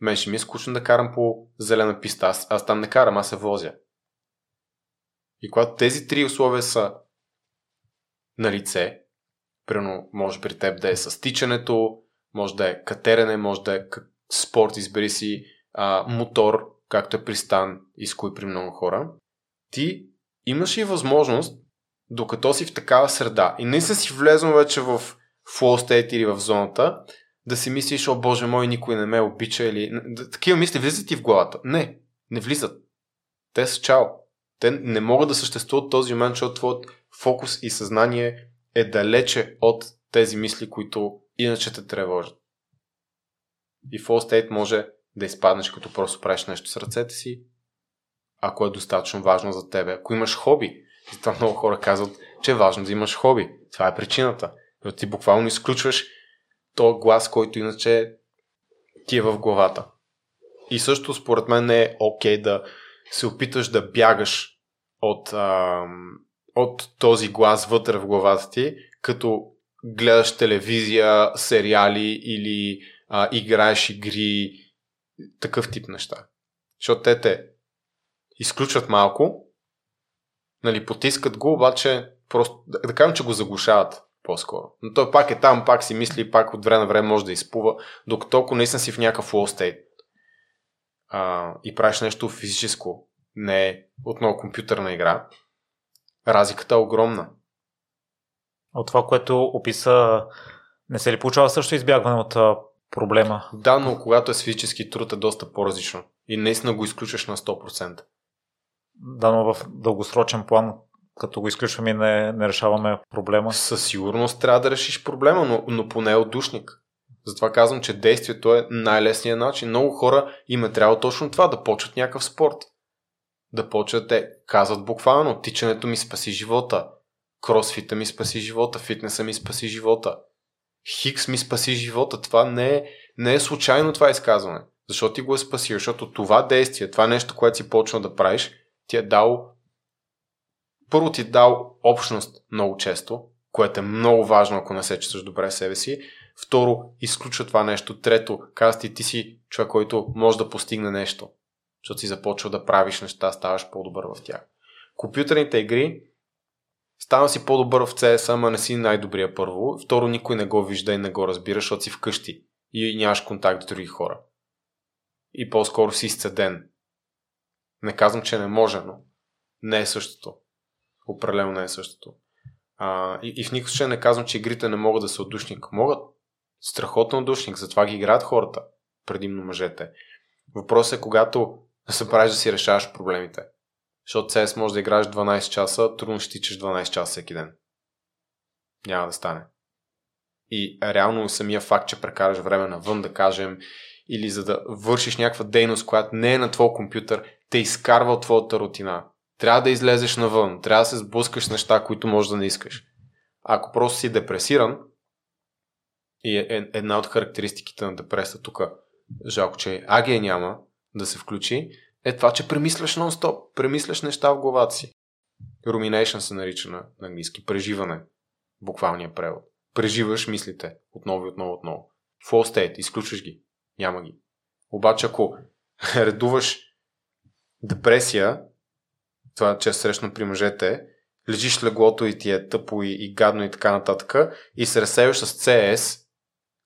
мен ще ми е скучно да карам по зелена писта. Аз, аз там не карам, аз се возя. И когато тези три условия са на лице, примерно може при теб да е с тичането, може да е катерене, може да е спорт, избери си а, мотор, както е при и с кои при много хора, ти имаш и възможност, докато си в такава среда и не си влезъл вече в flow state или в зоната, да си мислиш, о боже мой, никой не ме обича или... Такива мисли влизат ти в главата. Не, не влизат. Те са чао. Те не могат да съществуват този момент, защото твоят фокус и съзнание е далече от тези мисли, които иначе те тревожат. И в state може да изпаднеш, като просто правиш нещо с ръцете си, ако е достатъчно важно за тебе. Ако имаш хоби, затова много хора казват, че е важно да имаш хоби. Това е причината. Защото ти буквално изключваш то глас, който иначе ти е в главата. И също според мен не е окей okay да се опиташ да бягаш от, а, от този глас вътре в главата ти, като гледаш телевизия, сериали или а, играеш игри, такъв тип неща. Защото те те изключват малко, нали, потискат го, обаче просто, да, да кажем, че го заглушават по-скоро. Но той пак е там, пак си мисли, пак от време на време може да изпува, докато ако наистина си в някакъв flow state и правиш нещо физическо, не е отново компютърна игра, разликата е огромна. От това, което описа, не се ли получава също избягване от а, проблема? Да, но когато е с физически труд е доста по-различно. И наистина го изключваш на 100%. Да, но в дългосрочен план, като го изключваме, не, не решаваме проблема. Със сигурност трябва да решиш проблема, но, но поне е отдушник. Затова казвам, че действието е най-лесният начин. Много хора им е трябва точно това, да почват някакъв спорт. Да почват, те казват буквално, тичането ми спаси живота, кросфита ми спаси живота, фитнеса ми спаси живота, хикс ми спаси живота. Това не е, не е случайно това изказване. Защото ти го е спасил, защото това действие, това нещо, което си почнал да правиш, ти е дал първо ти е дал общност много често, което е много важно, ако не се чувстваш добре себе си. Второ, изключва това нещо. Трето, каза ти, ти си човек, който може да постигне нещо. Защото си започва да правиш неща, ставаш по-добър в тях. Компютърните игри, стана си по-добър в CS, ама не си най-добрия първо. Второ, никой не го вижда и не го разбира, защото си вкъщи и нямаш контакт с други хора. И по-скоро си изцеден. Не казвам, че не може, но не е същото. Определено не е същото. А, и, и в никакъв случай не казвам, че игрите не могат да са отдушник. Могат. Страхотен отдушник, затова ги играят хората, предимно мъжете. Въпросът е когато се правиш да си решаваш проблемите. Защото CS може да играеш 12 часа, трудно ще тичаш 12 часа всеки ден. Няма да стане. И реално самия факт, че прекараш време навън, да кажем, или за да вършиш някаква дейност, която не е на твой компютър, те изкарва от твоята рутина. Трябва да излезеш навън, трябва да се сблъскаш с неща, които можеш да не искаш. Ако просто си депресиран, и е, е една от характеристиките на депресията тук, жалко, че Агия няма да се включи, е това, че премисляш нон-стоп, премисляш неща в главата си. Rumination се нарича на, английски, преживане, буквалния превод. Преживаш мислите, отново и отново, отново. Full state, изключваш ги, няма ги. Обаче ако редуваш депресия това, че е срещно при мъжете, лежиш леглото и ти е тъпо и, и гадно и така нататък, и се разсейваш с CS,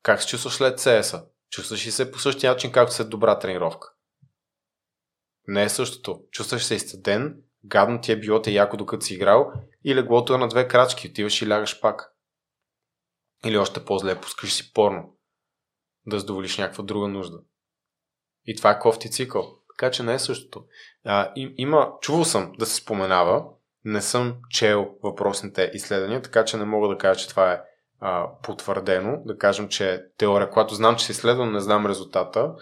как се чувстваш след CS-а? Чувстваш ли се по същия начин, както след добра тренировка? Не е същото. Чувстваш се изцеден, гадно ти е било те яко докато си играл и леглото е на две крачки, отиваш и лягаш пак. Или още по-зле, пускаш си порно, да задоволиш някаква друга нужда. И това е кофти цикъл. Така че не е същото. А, им, има, чувал съм да се споменава, не съм чел въпросните изследвания, така че не мога да кажа, че това е а, потвърдено. Да кажем, че е теория, която знам, че се изследва, не знам резултата.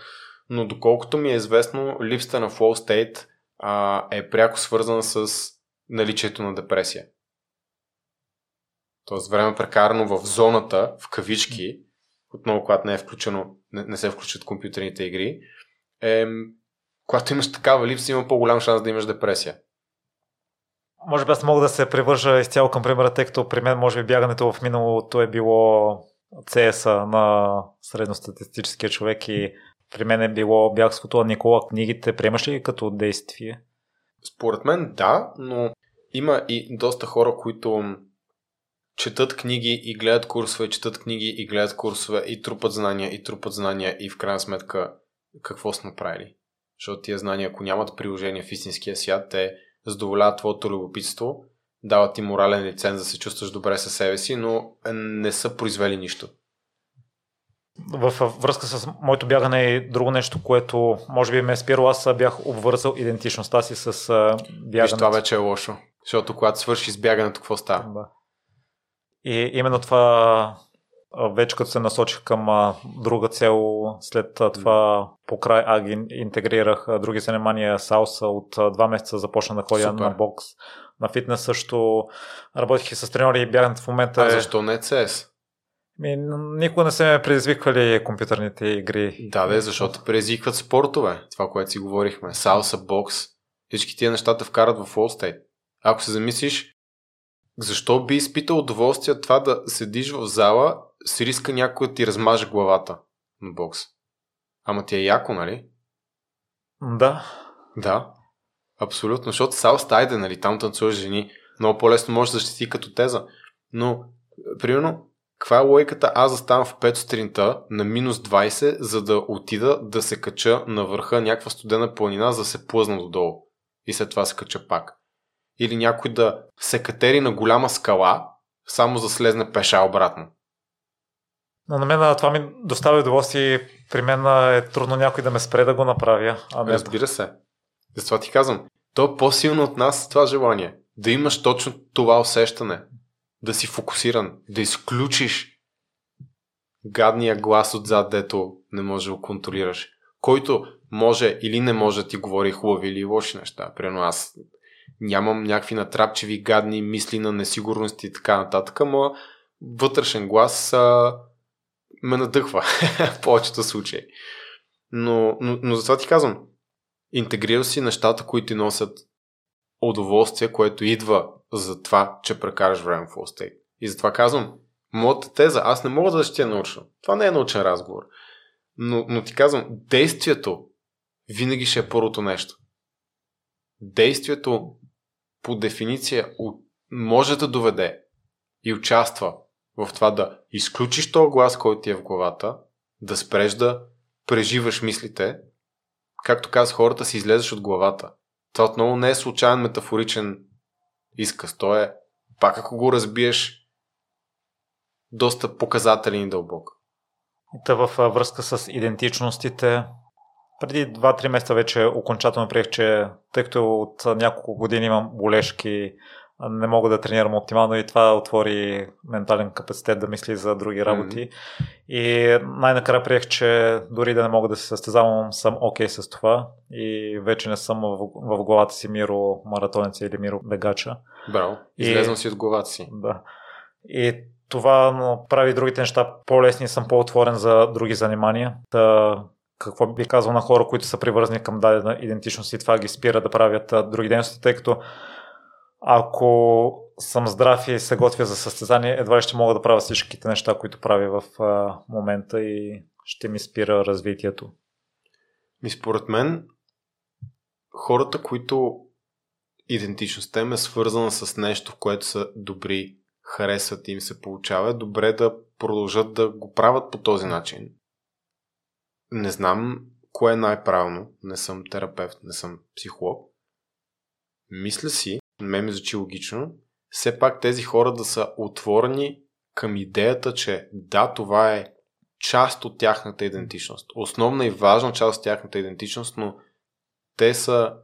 Но доколкото ми е известно, липсата на flow state а, е пряко свързана с наличието на депресия. Тоест време прекарано в зоната, в кавички, отново когато не е включено, не, не се включат компютърните игри, е когато имаш такава липса, има по-голям шанс да имаш депресия. Може би аз мога да се привържа изцяло към примера, тъй като при мен може би бягането в миналото е било CS на средностатистическия човек и при мен е било бягството, а Никола книгите приемаш ли като действие? Според мен да, но има и доста хора, които четат книги и гледат курсове, четат книги и гледат курсове и трупат знания и трупат знания и в крайна сметка какво са направили. Защото тия знания, ако нямат приложение в истинския свят, те задоволяват твоето любопитство, дават ти морален лиценз да се чувстваш добре със себе си, но не са произвели нищо. В връзка с моето бягане е друго нещо, което може би ме е спирало. Аз бях обвързал идентичността си с бягането. Виж, това вече е лошо. Защото когато свърши с бягането, какво става? Да. И именно това вече като се насочих към друга цел, след това по край Аги интегрирах други занимания Сауса от два месеца започна да ходя Супер. на бокс, на фитнес също. Работих и с треньори и бягането в момента. А е... защо не CS? Ми, никога не се ме предизвиквали компютърните игри. Да, бе, защото предизвикват спортове. Това, което си говорихме. Салса, бокс. Всички тия нещата вкарат в All State. Ако се замислиш, защо би изпитал удоволствие от това да седиш в зала с риска някой да ти размаже главата на бокс? Ама ти е яко, нали? Да. Да. Абсолютно, защото Саус Тайде, нали, там танцуваш жени, много по-лесно можеш да защити като теза. Но примерно, каква е логиката аз да ставам в 5 сутринта на минус 20, за да отида да се кача на върха някаква студена планина, за да се плъзна додолу и след това се кача пак. Или някой да се катери на голяма скала, само за да слезне пеша обратно. Но на мен това ми доставя удоволствие. При мен е трудно някой да ме спре да го направя. А не... Разбира се. Затова ти казвам. То е по-силно от нас това желание. Да имаш точно това усещане. Да си фокусиран. Да изключиш гадния глас отзад, дето не може да го контролираш. Който може или не може да ти говори хубави или лоши неща. Примерно аз нямам някакви натрапчеви, гадни мисли на несигурност и така нататък, но вътрешен глас а, ме надъхва в повечето случаи. Но, но, но затова ти казвам, интегрирал си нещата, които ти носят удоволствие, което идва за това, че прекараш време в All И затова казвам, моята теза, аз не мога да ще я науча. Това не е научен разговор. Но, но ти казвам, действието винаги ще е първото нещо. Действието по дефиниция може да доведе и участва в това да изключиш този глас, който ти е в главата, да спреш да преживаш мислите, както казах, хората си излезеш от главата. Това отново не е случайен метафоричен изказ. То е, пак ако го разбиеш, доста показателен и дълбок. Та във връзка с идентичностите, преди 2-3 месеца вече окончателно приех, че тъй като от няколко години имам болешки, не мога да тренирам оптимално и това отвори ментален капацитет да мисли за други работи. Mm-hmm. И най-накрая приех, че дори да не мога да се състезавам, съм окей okay с това и вече не съм в, в главата си Миро маратонец или Миро бегача. Браво, излезнам и, си от главата си. Да. И това прави другите неща по-лесни, съм по-отворен за други занимания. Та, какво би казал на хора, които са привързани към дадена идентичност и това ги спира да правят други дейности, тъй като ако съм здрав и се готвя за състезание, едва ще мога да правя всичките неща, които правя в а, момента и ще ми спира развитието. Ми според мен, хората, които идентичността им е свързана с нещо, в което са добри, харесват и им се получава, е добре да продължат да го правят по този начин. Не знам кое е най-правилно. Не съм терапевт, не съм психолог. Мисля си, ме ми звучи логично, все пак тези хора да са отворени към идеята, че да, това е част от тяхната идентичност. Основна и важна част от тяхната идентичност, но те са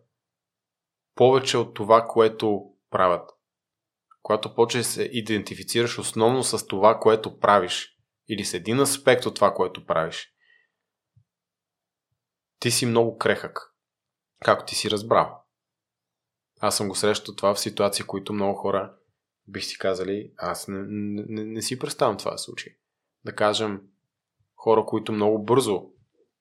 повече от това, което правят. Когато почнеш да се идентифицираш основно с това, което правиш, или с един аспект от това, което правиш, ти си много крехък, както ти си разбрал. Аз съм го срещал това в ситуации, които много хора бих си казали, аз не, не, не, си представям това случай. Да кажем, хора, които много бързо,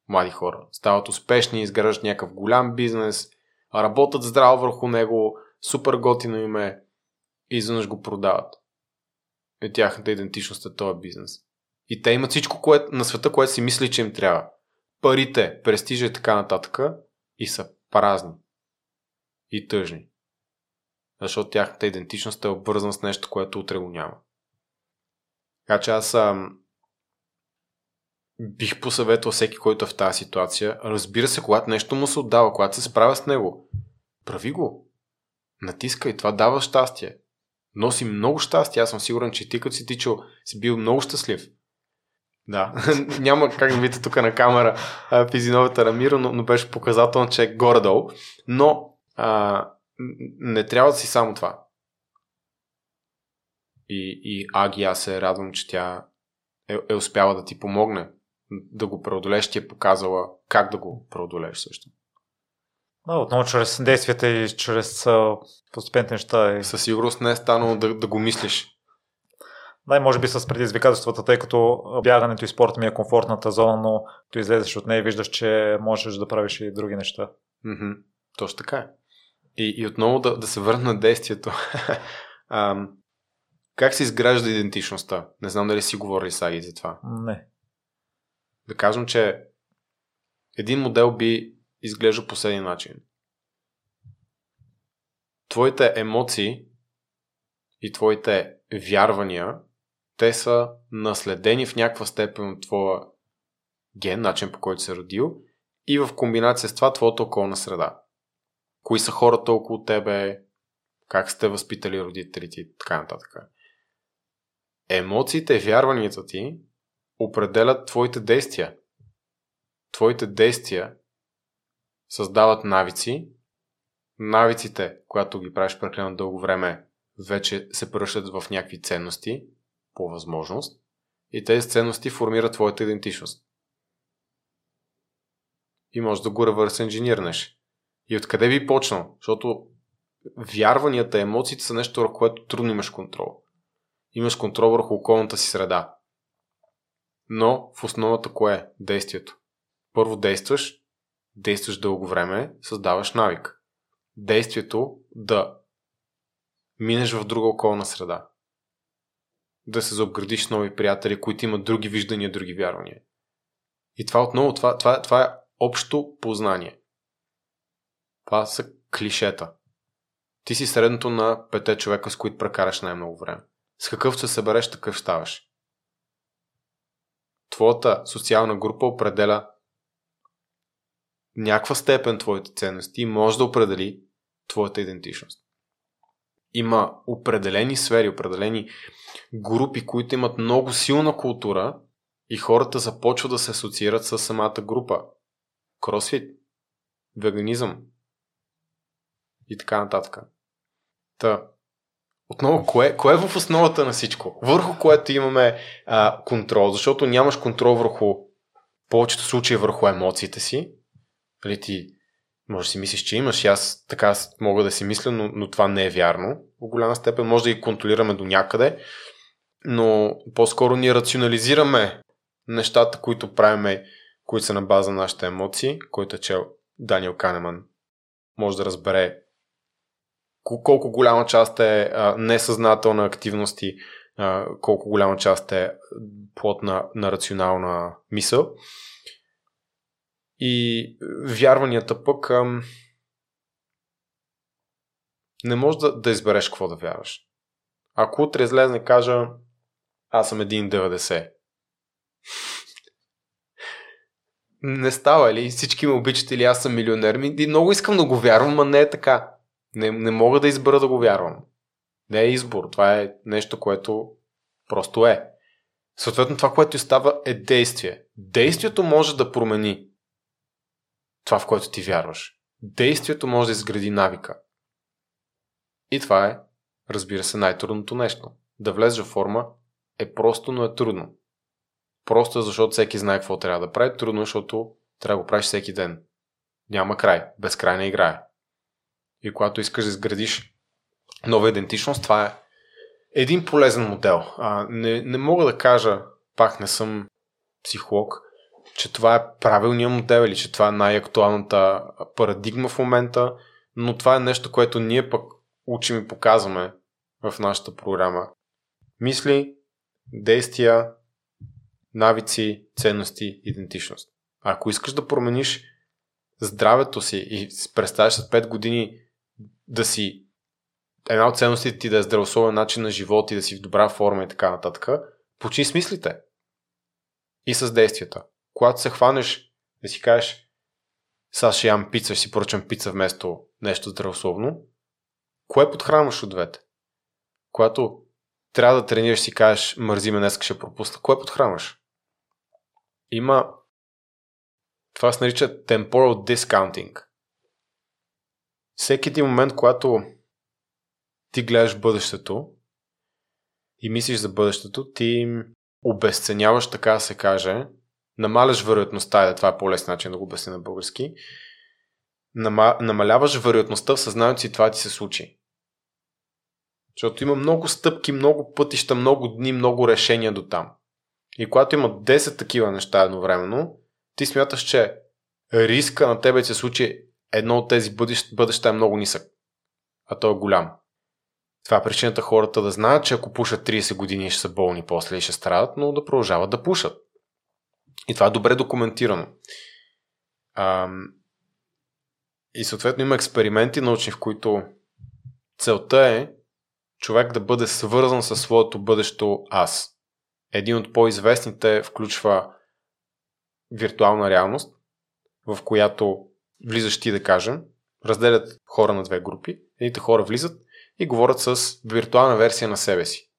млади хора, стават успешни, изграждат някакъв голям бизнес, работят здраво върху него, супер готино им е, и изведнъж го продават. И тяхната идентичност е този бизнес. И те имат всичко което, на света, което си мисли, че им трябва. Парите, престижа и така нататък и са празни и тъжни. Защото тяхната идентичност е обвързана с нещо, което утре го няма. Така че аз ам, бих посъветвал всеки, който е в тази ситуация. Разбира се, когато нещо му се отдава, когато се справя с него, прави го. Натискай, това дава щастие. Носи много щастие. Аз съм сигурен, че ти като си тичал, си бил много щастлив. Да, няма как да видите тук на камера физиновата Рамиро, но, но беше показателно, че е горе-долу. Но а, не трябва да си само това. И, и Аги, аз се радвам, че тя е, е успяла да ти помогне да го преодолеш, ти е показала как да го преодолеш също. Да, отново чрез действията и чрез постепенните неща. И... Със сигурност не е станало да, да го мислиш. Да, може би с предизвикателствата, тъй като бягането и спорта ми е комфортната зона, но ти излезеш от нея и виждаш, че можеш да правиш и други неща. Mm-hmm. Точно така е. И, и отново да, да се върна на действието. а, как се изгражда идентичността? Не знам дали си говорили с Аги за това. Не. Да кажем, че един модел би изглежда по следния начин. Твоите емоции и твоите вярвания те са наследени в някаква степен от твоя ген, начин по който се родил и в комбинация с това твоята околна среда. Кои са хората около тебе, как сте възпитали родителите и така нататък. Емоциите, вярванията ти определят твоите действия. Твоите действия създават навици. Навиците, когато ги правиш прекалено дълго време, вече се превръщат в някакви ценности, по възможност. И тези ценности формират твоята идентичност. И може да го ревърс инженирнеш. И откъде би почнал? Защото вярванията, емоциите са нещо, върху което трудно имаш контрол. Имаш контрол върху околната си среда. Но в основата кое е? Действието. Първо действаш, действаш дълго време, създаваш навик. Действието да минеш в друга околна среда. Да се заобградиш нови приятели, които имат други виждания, други вярвания. И това отново, това, това, това е общо познание. Това са клишета. Ти си средното на пете човека, с които прекараш най-много време. С какъв се събереш, такъв ставаш. Твоята социална група определя някаква степен твоите ценности и може да определи твоята идентичност. Има определени сфери, определени групи, които имат много силна култура и хората започват да се асоциират с самата група. Кросфит, веганизъм и така нататък. Та, отново, кое, кое е в основата на всичко? Върху което имаме а, контрол, защото нямаш контрол върху повечето случаи върху емоциите си. Нали ти може да си мислиш, че имаш и аз така мога да си мисля, но, но това не е вярно. В голяма степен може да ги контролираме до някъде, но по-скоро ние рационализираме нещата, които правиме, които са на база на нашите емоции, който е чел Даниел Канеман. Може да разбере колко голяма част е а, несъзнателна активност и а, колко голяма част е плод на, на рационална мисъл. И вярванията пък ам, не можеш да, да избереш какво да вярваш. Ако утре излезне кажа аз съм 1,90 не става, ли? Всички ме обичат или аз съм милионер. Ми, много искам да го вярвам, но не е така. Не, не мога да избера да го вярвам. Не е избор. Това е нещо, което просто е. Съответно, това, което става, е действие. Действието може да промени това, в което ти вярваш. Действието може да изгради навика. И това е, разбира се, най-трудното нещо. Да влезеш в форма е просто, но е трудно. Просто защото всеки знае какво трябва да прави. Трудно, защото трябва да го правиш всеки ден. Няма край. Безкрайна игра е. И когато искаш да изградиш нова идентичност, това е един полезен модел. А, не, не мога да кажа, пак не съм психолог, че това е правилният модел или че това е най-актуалната парадигма в момента, но това е нещо, което ние пък учим и показваме в нашата програма. Мисли, действия, навици, ценности, идентичност. Ако искаш да промениш здравето си и представяш след 5 години да си една от ценностите ти да е здравословен начин на живот и да си в добра форма и така нататък, почни с мислите и с действията. Когато се хванеш да си кажеш сега ще ям пица, ще си поръчам пица вместо нещо здравословно, кое подхранваш от двете? Когато трябва да тренираш си кажеш мързи ме, днес ще пропусна, кое подхранваш? Има това се нарича temporal discounting. Всеки един момент, когато ти гледаш бъдещето и мислиш за бъдещето, ти обесценяваш, така да се каже, намаляш вероятността, да това е по-лесен начин да го обясня на български, намаляваш вероятността в съзнанието си това ти се случи. Защото има много стъпки, много пътища, много дни, много решения до там. И когато има 10 такива неща едновременно, ти смяташ, че риска на тебе се случи едно от тези бъдеща е много нисък, а то е голям. Това е причината хората да знаят, че ако пушат 30 години ще са болни после и ще страдат, но да продължават да пушат. И това е добре документирано. Ам... И съответно има експерименти научни, в които целта е човек да бъде свързан със своето бъдещо аз. Един от по-известните включва виртуална реалност, в която влизаш ти да кажем, разделят хора на две групи. Едните хора влизат и говорят с виртуална версия на себе си.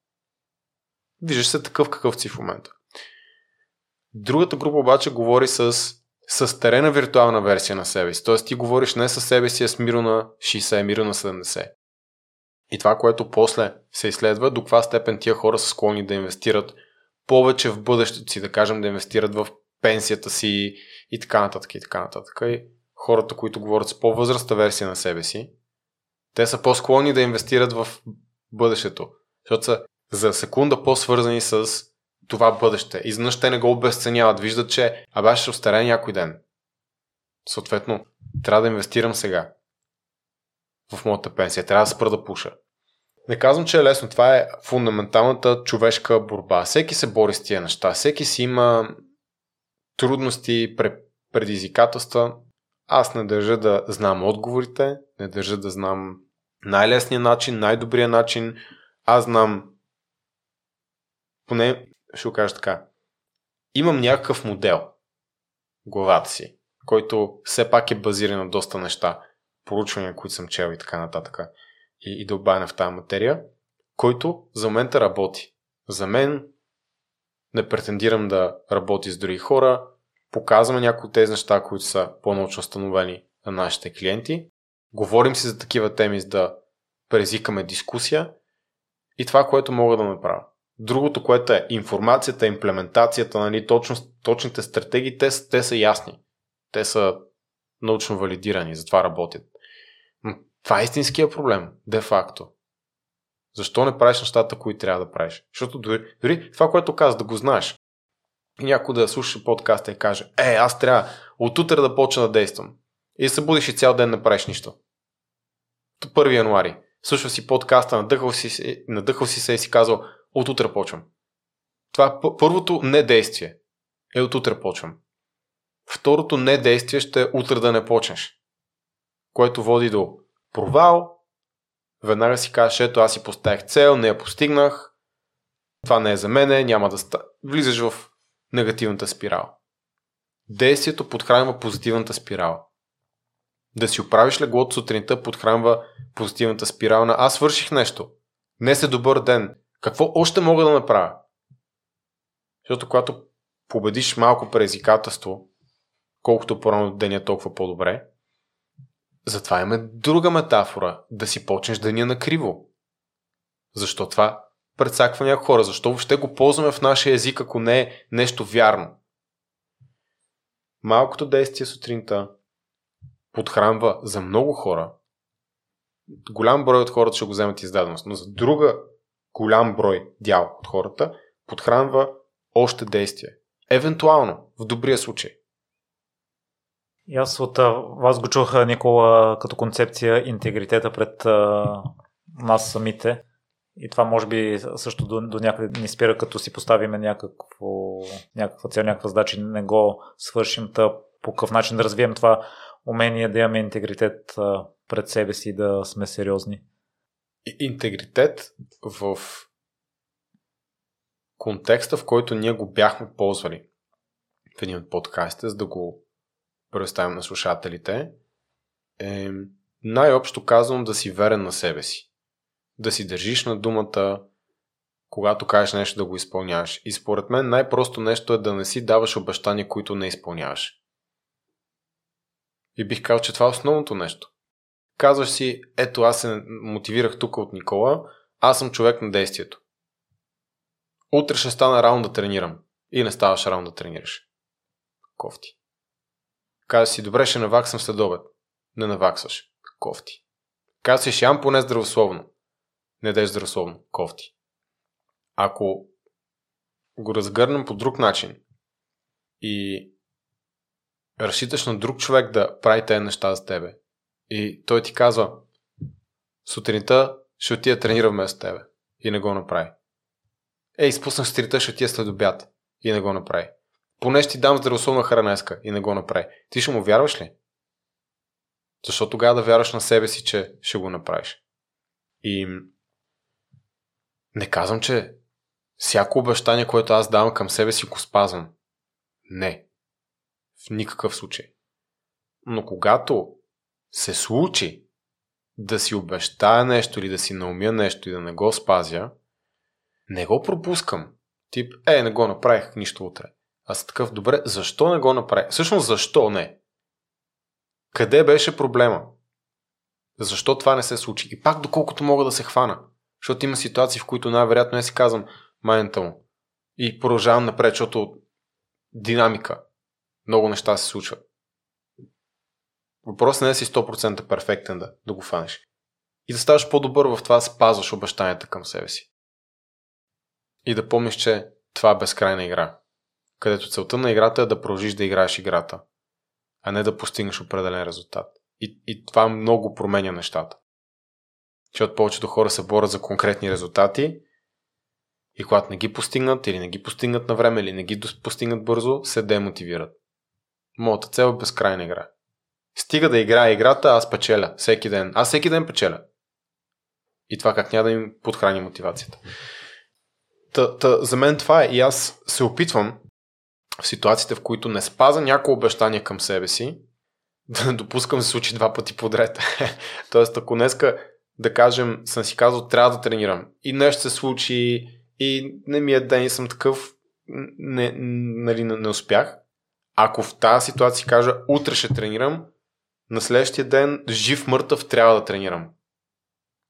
Виждаш се такъв какъв си в момента. Другата група обаче говори с състарена виртуална версия на себе си. Тоест ти говориш не със себе си, а с Миро на 60, Миро на 70. И това, което после се изследва, до каква степен тия хора са склонни да инвестират повече в бъдещето си, да кажем, да инвестират в пенсията си и така нататък и така нататък. И хората, които говорят с по-възрастта версия на себе си, те са по-склонни да инвестират в бъдещето. Защото са за секунда по-свързани с това бъдеще. Изведнъж те не го обесценяват. Виждат, че абе ще остаря някой ден. Съответно, трябва да инвестирам сега в моята пенсия. Трябва да спра да пуша. Не казвам, че е лесно. Това е фундаменталната човешка борба. Всеки се бори с тия неща. Всеки си има трудности, предизвикателства. Аз не държа да знам отговорите, не държа да знам най-лесния начин, най-добрия начин. Аз знам, поне ще го кажа така, имам някакъв модел главата си, който все пак е базиран на доста неща, поручвания, които съм чел и така нататък и, и дълбане в тази материя, който за момента работи. За мен не претендирам да работи с други хора, показваме някои от тези неща, които са по-научно установени на нашите клиенти, говорим си за такива теми, за да презикаме дискусия и това, което мога да направя. Другото, което е информацията, имплементацията, нали, точно, точните стратегии, те, те са ясни. Те са научно валидирани, затова работят. Но това е истинския проблем, де-факто. Защо не правиш нещата, които трябва да правиш? Защото дори, дори това, което каза, да го знаеш. Някой да слуша подкаста и каже, е, аз трябва от утре да почна да действам. И се будиш и цял ден не правиш нищо. 1 януари. Слушва си подкаста, надъхал си, надъхал си се и си казал, от утре почвам. Това е първото недействие. Е от утре почвам. Второто недействие ще е утре да не почнеш. Което води до провал. Веднага си кажеш, ето аз си поставих цел, не я постигнах. Това не е за мене, няма да ста... Влизаш в негативната спирала. Действието подхранва позитивната спирала. Да си оправиш леглото сутринта подхранва позитивната спирала на аз свърших нещо. Днес е добър ден. Какво още мога да направя? Защото когато победиш малко предизвикателство, колкото по-рано деня, толкова по-добре, затова имаме друга метафора. Да си почнеш деня на криво. Защо това предсаква хора? Защо въобще го ползваме в нашия език, ако не е нещо вярно? Малкото действие сутринта подхранва за много хора. Голям брой от хората ще го вземат издаденост, но за друга голям брой дял от хората подхранва още действие. Евентуално, в добрия случай. И аз от вас го чух, Никола, като концепция интегритета пред а, нас самите. И това може би също до, до някъде ни спира, като си поставиме някакво, някаква цел, някаква задача и не го свършим. Та по какъв начин да развием това умение да имаме интегритет пред себе си, да сме сериозни. Интегритет в контекста, в който ние го бяхме ползвали в един от подкастите, за да го представим на слушателите, е най-общо казвам да си верен на себе си. Да си държиш на думата, когато кажеш нещо да го изпълняваш. И според мен най-просто нещо е да не си даваш обещания, които не изпълняваш. И бих казал, че това е основното нещо. Казваш си, ето аз се мотивирах тук от Никола, аз съм човек на действието. Утре ще стана рано да тренирам. И не ставаш рано да тренираш. Кофти. Казваш си, добре, ще наваксам след обед. Не наваксваш. Кофти. Казваш, ще ям поне здравословно. Не деш здравословно. Кофти. Ако го разгърнем по друг начин и разчиташ на друг човек да прави тези неща за тебе и той ти казва сутринта ще отида тренирам вместо тебе и не го направи. Ей, изпуснах сутринта, ще отида след обяд и не го направи. Поне ще ти дам здравословна хранеска и не го направи. Ти ще му вярваш ли? Защо тогава да вярваш на себе си, че ще го направиш? И не казвам, че всяко обещание, което аз давам към себе си, го спазвам. Не. В никакъв случай. Но когато се случи да си обещая нещо или да си наумя нещо и да не го спазя, не го пропускам. Тип, е, не го направих нищо утре. Аз такъв, добре, защо не го направих? Всъщност, защо не? Къде беше проблема? Защо това не се случи? И пак доколкото мога да се хвана. Защото има ситуации, в които най-вероятно не си казвам майната му. И продължавам напред, защото динамика. Много неща се случват. Въпросът не е да си 100% перфектен да, да го фанеш. И да ставаш по-добър в това спазваш обещанията към себе си. И да помниш, че това е безкрайна игра. Където целта на играта е да продължиш да играеш играта, а не да постигнеш определен резултат. И, и това много променя нещата. Защото повечето хора се борят за конкретни резултати и когато не ги постигнат или не ги постигнат на време или не ги постигнат бързо, се демотивират. Моята цел е безкрайна игра. Стига да играя играта, аз печеля. Всеки ден. Аз всеки ден печеля. И това как няма да им подхрани мотивацията. Та, та, за мен това е. И аз се опитвам в ситуациите, в които не спаза някои обещания към себе си, да не допускам се случи два пъти подред. Тоест, ако днеска, да кажем, съм си казал, трябва да тренирам и нещо се случи и не ми е ден и съм такъв, не, нали, не, не успях. Ако в тази ситуация кажа, утре ще тренирам, на следващия ден жив мъртъв трябва да тренирам.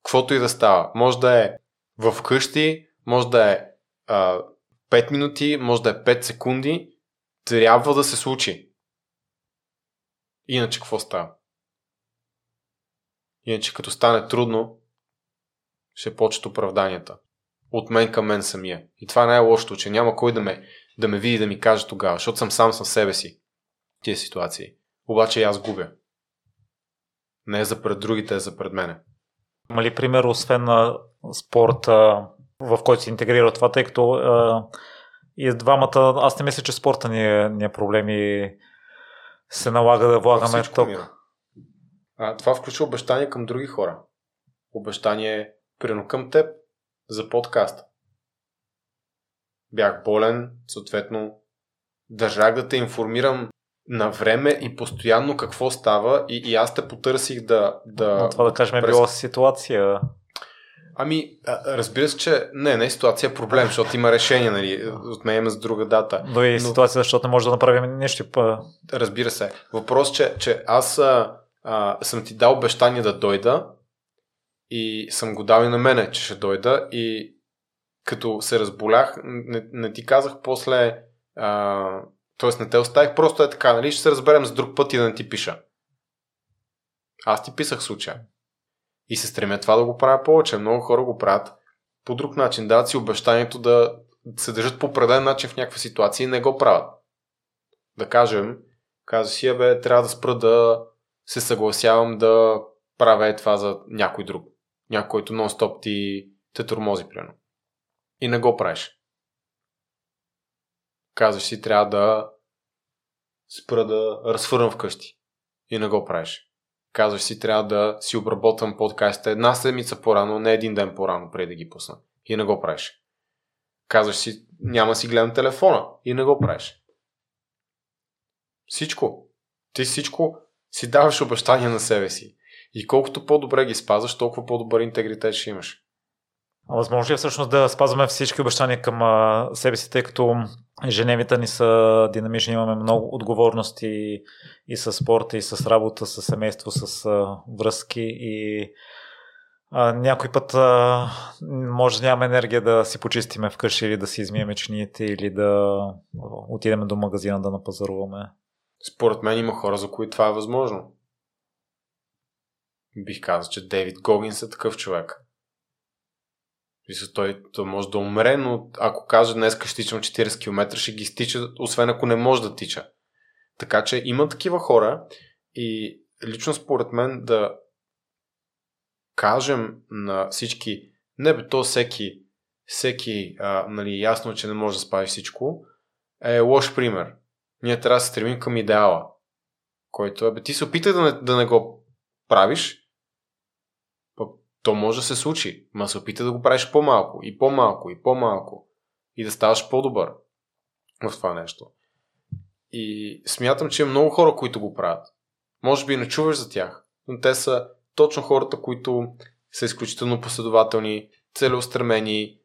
Каквото и да става. Може да е в къщи, може да е а, 5 минути, може да е 5 секунди. Трябва да се случи. Иначе какво става? Иначе като стане трудно, ще почет оправданията. От мен към мен самия. И това е най-лошото, че няма кой да ме, да ме види да ми каже тогава, защото съм сам със себе си. Тия ситуации. Обаче и аз губя. Не е за пред другите, е за пред мене. Има ли пример, освен на спорта, в който се интегрира това, тъй като а, и двамата, аз не мисля, че спорта ни е, ни е проблем и се налага да влагаме ток. А, това включва обещание към други хора. Обещание, прино към теб, за подкаст. Бях болен, съответно, държах да те информирам на време и постоянно какво става и, и аз те потърсих да... да Но това да кажем е през... била ситуация. Ами, разбира се, че не, не е ситуация, е проблем, защото има решение, нали, отменяме с друга дата. Но и ситуация, защото не може да направим нещо. Разбира се. Въпрос, че, че аз а, а, съм ти дал обещание да дойда и съм го дал и на мене, че ще дойда и като се разболях, не, не ти казах после а, Тоест не те оставих, просто е така, нали? Ще се разберем с друг път и да не ти пиша. Аз ти писах случая. И се стремя това да го правя повече. Много хора го правят по друг начин. Дават си обещанието да се държат по определен начин в някаква ситуация и не го правят. Да кажем, казва си, бе, трябва да спра да се съгласявам да правя това за някой друг. Някой, който нон-стоп ти те тормози, примерно. И не го правиш казваш си, трябва да спра да разфървам вкъщи. И не го правиш. Казваш си, трябва да си обработвам подкастите една седмица по-рано, не един ден по-рано, преди да ги пусна. И не го правиш. Казваш си, няма си гледам телефона. И не го правиш. Всичко. Ти всичко си даваш обещания на себе си. И колкото по-добре ги спазваш, толкова по-добър интегритет ще имаш. Възможно ли е всъщност да спазваме всички обещания към а, себе си, тъй като ежедневията ни са динамични, имаме много отговорности и с спорта, и с работа, с семейство, с а, връзки и а, някой път а, може да нямаме енергия да си почистиме вкъщи или да си измиеме чините или да отидем до магазина да напазаруваме. Според мен има хора, за които това е възможно. Бих казал, че Дейвид Гогинс е такъв човек. Мисля, той, той може да умре, но ако каже днес ще тичам 40 км, ще ги стича, освен ако не може да тича. Така че има такива хора и лично според мен да кажем на всички, не бе, то всеки, всеки, а, нали, ясно, че не може да спази всичко, е лош пример. Ние трябва да се стремим към идеала, който е, ти се опитай да не, да не го правиш, то може да се случи, ма се опита да го правиш по-малко и по-малко и по-малко. и да ставаш по-добър в това нещо. И смятам, че има много хора, които го правят. Може би не чуваш за тях, но те са точно хората, които са изключително последователни, целеустремени,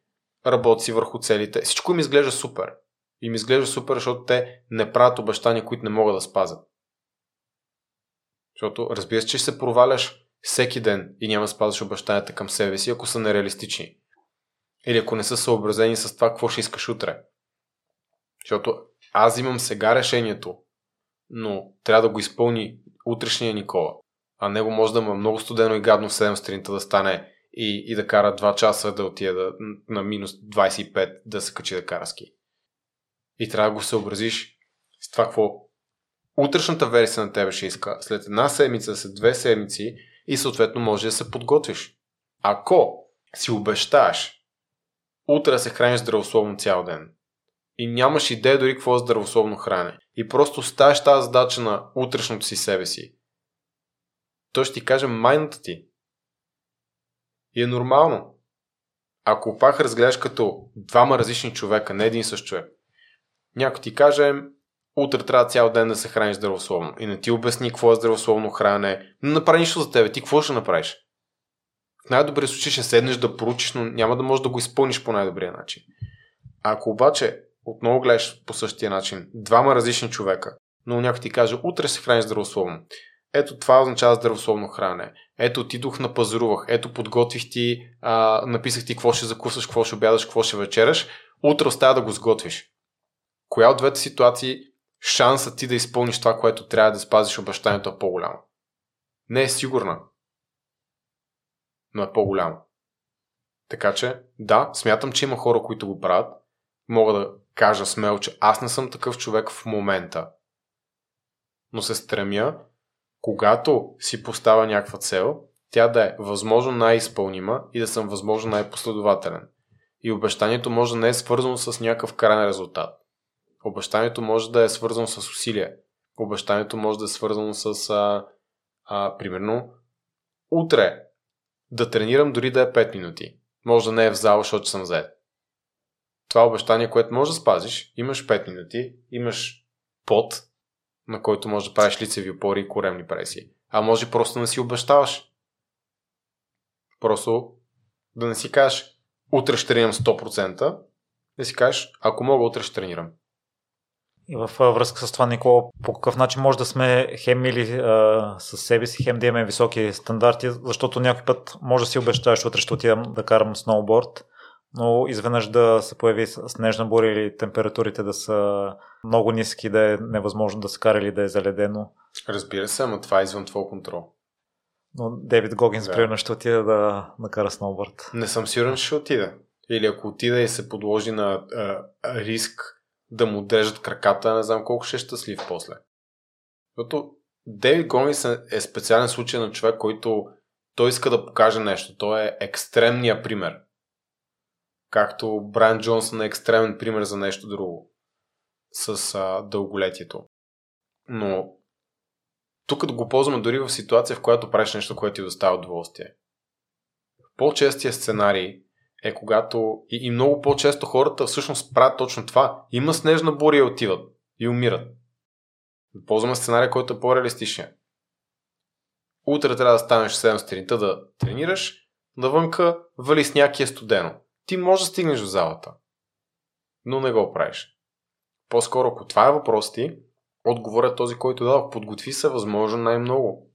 работи върху целите. Всичко им изглежда супер. И ми изглежда супер, защото те не правят обещания, които не могат да спазят. Защото разбира се, че се проваляш всеки ден и няма да спазваш обещанията към себе си, ако са нереалистични. Или ако не са съобразени с това, какво ще искаш утре. Защото аз имам сега решението, но трябва да го изпълни утрешния Никола. А него може да му е много студено и гадно в 7 сутринта да стане и, и да кара 2 часа да отиде да, на минус 25 да се качи да кара ски. И трябва да го съобразиш с това какво утрешната версия на тебе ще иска след една седмица, след две седмици и съответно може да се подготвиш. Ако си обещаеш утре да се храниш здравословно цял ден и нямаш идея дори какво е здравословно хране и просто ставаш тази задача на утрешното си себе си, той ще ти каже майната ти. И е нормално. Ако пак разгледаш като двама различни човека, не един същ човек, някой ти каже, утре трябва цял ден да се храниш здравословно и не ти обясни какво е здравословно хранене, не направи нищо за тебе, ти какво ще направиш? В най-добрия случай ще седнеш да поручиш, но няма да можеш да го изпълниш по най-добрия начин. Ако обаче отново гледаш по същия начин, двама различни човека, но някой ти каже, утре се храниш здравословно. Ето това означава здравословно хранене. Ето отидох на пазарувах, ето подготвих ти, а, написах ти какво ще закусваш, какво ще обядаш, какво ще вечераш. Утре остава да го сготвиш. Коя от двете ситуации шансът ти да изпълниш това, което трябва да спазиш обещанието е по-голямо? Не е сигурна, но е по-голямо. Така че, да, смятам, че има хора, които го правят. Мога да кажа смело, че аз не съм такъв човек в момента. Но се стремя когато си поставя някаква цел, тя да е възможно най-изпълнима и да съм възможно най-последователен. И обещанието може да не е свързано с някакъв крайен резултат. Обещанието може да е свързано с усилие. Обещанието може да е свързано с, а, а, примерно, утре да тренирам дори да е 5 минути. Може да не е в зала, защото съм заед. Това обещание, което може да спазиш, имаш 5 минути, имаш пот, на който може да правиш лицеви опори и коремни преси. А може просто да не си обещаваш. Просто да не си кажеш утре ще тренирам 100%, да си кажеш ако мога утре ще тренирам. И във връзка с това, Никола, по какъв начин може да сме хем мили а, с себе си, хем да имаме високи стандарти, защото някой път може да си обещаеш, утре ще отидам да карам сноуборд, но изведнъж да се появи снежна буря или температурите да са много ниски, да е невъзможно да се кара или да е заледено. Разбира се, но това е извън твой контрол. Но Дейвид Гогинс, да. примерно, ще отиде да накара сноуборд. Не съм сигурен, ще отиде. Или ако отиде и се подложи на а, риск да му дрежат краката, не знам колко ще е щастлив после. Защото Дейвид Гогинс е специален случай на човек, който той иска да покаже нещо. Той е екстремния пример както Брайан Джонсън е екстремен пример за нещо друго с а, дълголетието. Но тук го ползваме дори в ситуация, в която правиш нещо, което ти доставя удоволствие. По-честия сценарий е когато и, и много по-често хората всъщност правят точно това. Има снежна буря и отиват и умират. Ползваме сценария, който е по-реалистичен. Утре трябва да станеш 7 сутринта да тренираш, навънка вали сняг е студено ти можеш да стигнеш в залата, но не го правиш. По-скоро, ако това е въпрос ти, отговорът е този, който дадох. Подготви се възможно най-много.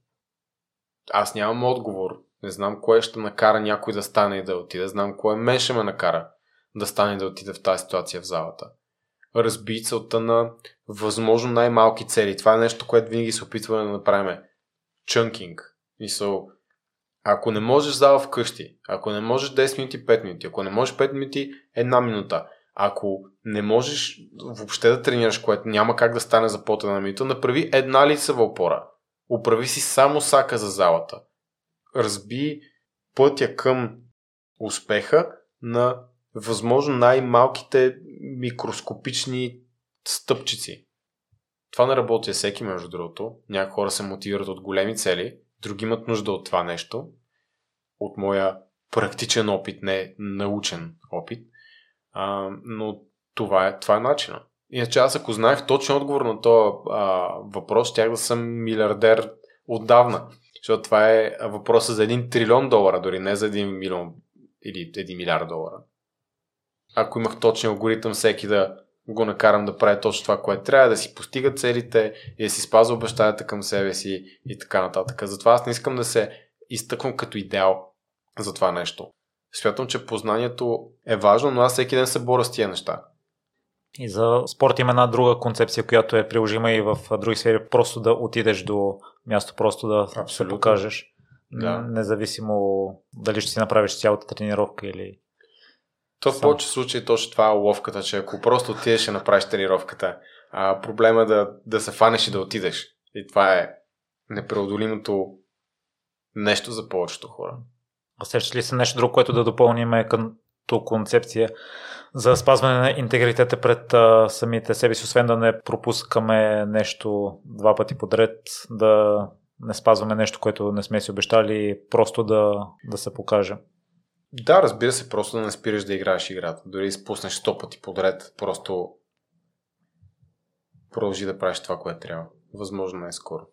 Аз нямам отговор. Не знам кое ще накара някой да стане и да отиде. Знам кое мен ще ме накара да стане и да отиде в тази ситуация в залата. Разби целта на възможно най-малки цели. Това е нещо, което винаги се опитваме да направим. Чънкинг. Мисъл, ако не можеш зала вкъщи, ако не можеш 10 минути, 5 минути, ако не можеш 5 минути, една минута, ако не можеш въобще да тренираш, което няма как да стане за под една минута, направи една лицева опора. Управи си само сака за залата. Разби пътя към успеха на възможно най-малките микроскопични стъпчици. Това не работи всеки, между другото. Някои хора се мотивират от големи цели, други имат нужда от това нещо, от моя практичен опит, не научен опит. А, но това е, това е начина. Иначе аз ако знаех точно отговор на този въпрос, щях да съм милиардер отдавна. Защото това е въпроса за един трилион долара, дори не за един милион или един милиард долара. Ако имах точен алгоритъм, всеки да го накарам да прави точно това, което трябва, да си постига целите и да си спазва обещанията към себе си и така нататък. Затова аз не искам да се изтъквам като идеал за това нещо. Смятам, че познанието е важно, но аз всеки ден се боря с тия неща. И за спорт има една друга концепция, която е приложима и в други сфери. Просто да отидеш до място, просто да Абсолютно. се покажеш. Да. Независимо дали ще си направиш цялата тренировка или... То в повече случаи точно това е ловката, че ако просто отидеш и направиш тренировката, а проблема е да, да се фанеш и да отидеш. И това е непреодолимото нещо за повечето хора. А сещаш ли се нещо друго, което да допълним като концепция за спазване на интегритета пред а, самите себе си, освен да не пропускаме нещо два пъти подред, да не спазваме нещо, което не сме си обещали, просто да, да се покаже. Да, разбира се, просто да не спираш да играеш играта. Дори изпуснеш сто пъти подред, просто продължи да правиш това, което трябва. Възможно най-скоро.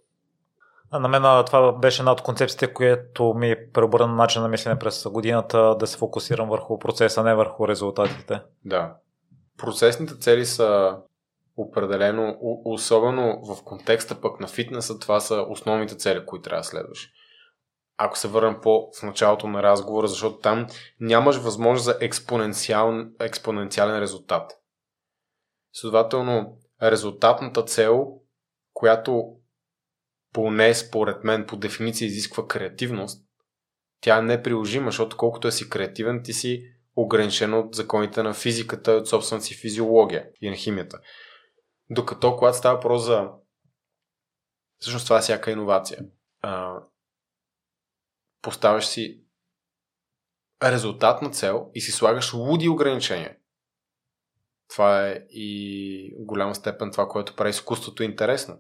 На мен това беше една от концепциите, което ми преобърна начин на мислене през годината да се фокусирам върху процеса, не върху резултатите. Да. Процесните цели са определено, особено в контекста пък на фитнеса, това са основните цели, които трябва да следваш. Ако се върнем по в началото на разговора, защото там нямаш възможност за експоненциал, експоненциален резултат. Следователно, резултатната цел, която поне според мен по дефиниция изисква креативност, тя е неприложима, защото колкото е си креативен, ти си ограничен от законите на физиката и от собствената си физиология и на химията. Докато когато става въпрос за всъщност това е всяка иновация. А, поставяш си резултатна цел и си слагаш луди ограничения. Това е и в голяма степен това, което прави изкуството интересно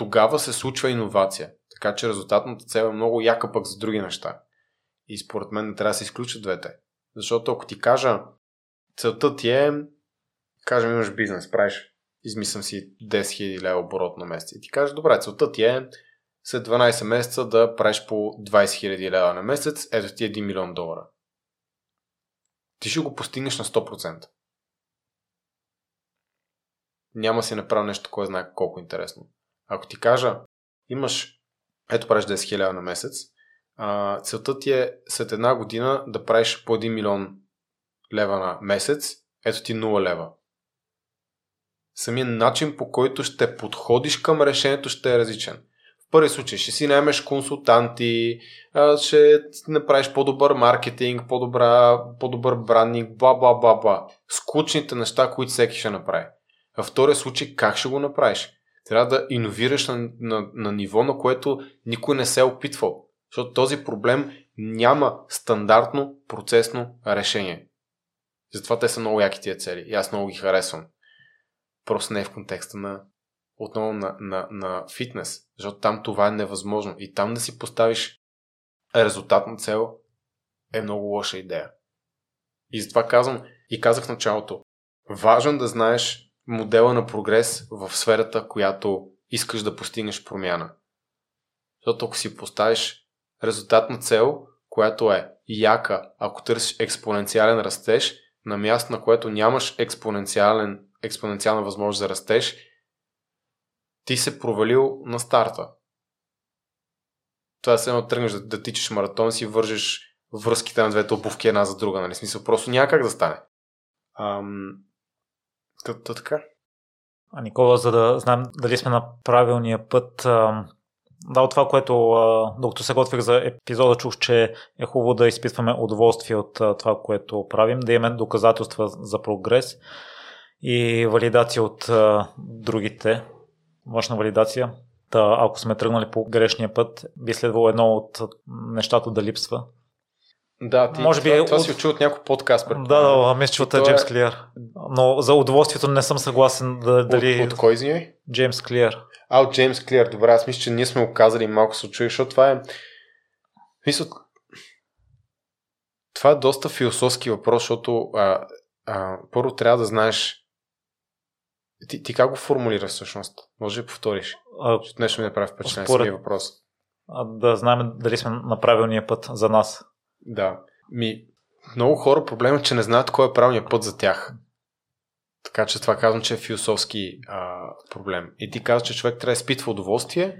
тогава се случва иновация. Така че резултатната цел е много яка пък за други неща. И според мен не трябва да се изключат двете. Защото ако ти кажа, целта ти е, кажем имаш бизнес, правиш, измислям си 10 000 лева оборот на месец. И ти кажеш, добре, целта ти е след 12 месеца да правиш по 20 000 лева на месец, ето ти 1 е милион долара. Ти ще го постигнеш на 100%. Няма си направил нещо, кой знае колко интересно. Ако ти кажа, имаш, ето правиш 10 000 на месец, а, целта ти е след една година да правиш по 1 милион лева на месец, ето ти 0 лева. Самият начин по който ще подходиш към решението ще е различен. В първи случай ще си наймеш консултанти, ще направиш по-добър маркетинг, по-добра, по-добър брандинг, бла бла бла бла. Скучните неща, които всеки ще направи. Във втория случай как ще го направиш? Трябва да иновираш на, на, на ниво, на което никой не се е опитвал. Защото този проблем няма стандартно процесно решение. Затова те са много яки тия цели. И аз много ги харесвам. Просто не е в контекста на отново на, на, на фитнес. Защото там това е невъзможно. И там да си поставиш резултатна цел е много лоша идея. И затова казвам и казах в началото. Важно да знаеш модела на прогрес в сферата, която искаш да постигнеш промяна. Защото ако си поставиш резултатна цел, която е яка, ако търсиш експоненциален растеж, на място, на което нямаш експоненциален, експоненциална възможност за растеж, ти се провалил на старта. Това е едно тръгнеш да, да тичаш маратон си вържиш връзките на двете обувки една за друга, нали? Смисъл, просто няма как да стане. Ам, то така. А Никола, за да знаем дали сме на правилния път, да, от това, което докато се готвих за епизода, чух, че е хубаво да изпитваме удоволствие от това, което правим, да имаме доказателства за прогрес и валидация от другите, външна валидация. Та, ако сме тръгнали по грешния път, би следвало едно от нещата да липсва, да, ти, Може би това, това от... си чул от някой подкаст. Да, да, мисля, че от Джеймс е... Клиер. Но за удоволствието не съм съгласен да, дали... От, от кой извиняй? Джеймс Клиер. А, от Джеймс Клиер. Добре, аз мисля, че ние сме оказали малко се чуи, защото това е... Мисля, това е доста философски въпрос, защото а, а, първо трябва да знаеш ти, ти как го формулираш всъщност? Може да повториш? А, Нещо ми направи впечатление Според- въпрос. а, да знаем дали сме на правилния път за нас. Да. Ми, много хора проблемът е, че не знаят кой е правилният път за тях. Така че това казвам, че е философски а, проблем. И ти казваш, че човек трябва да изпитва удоволствие.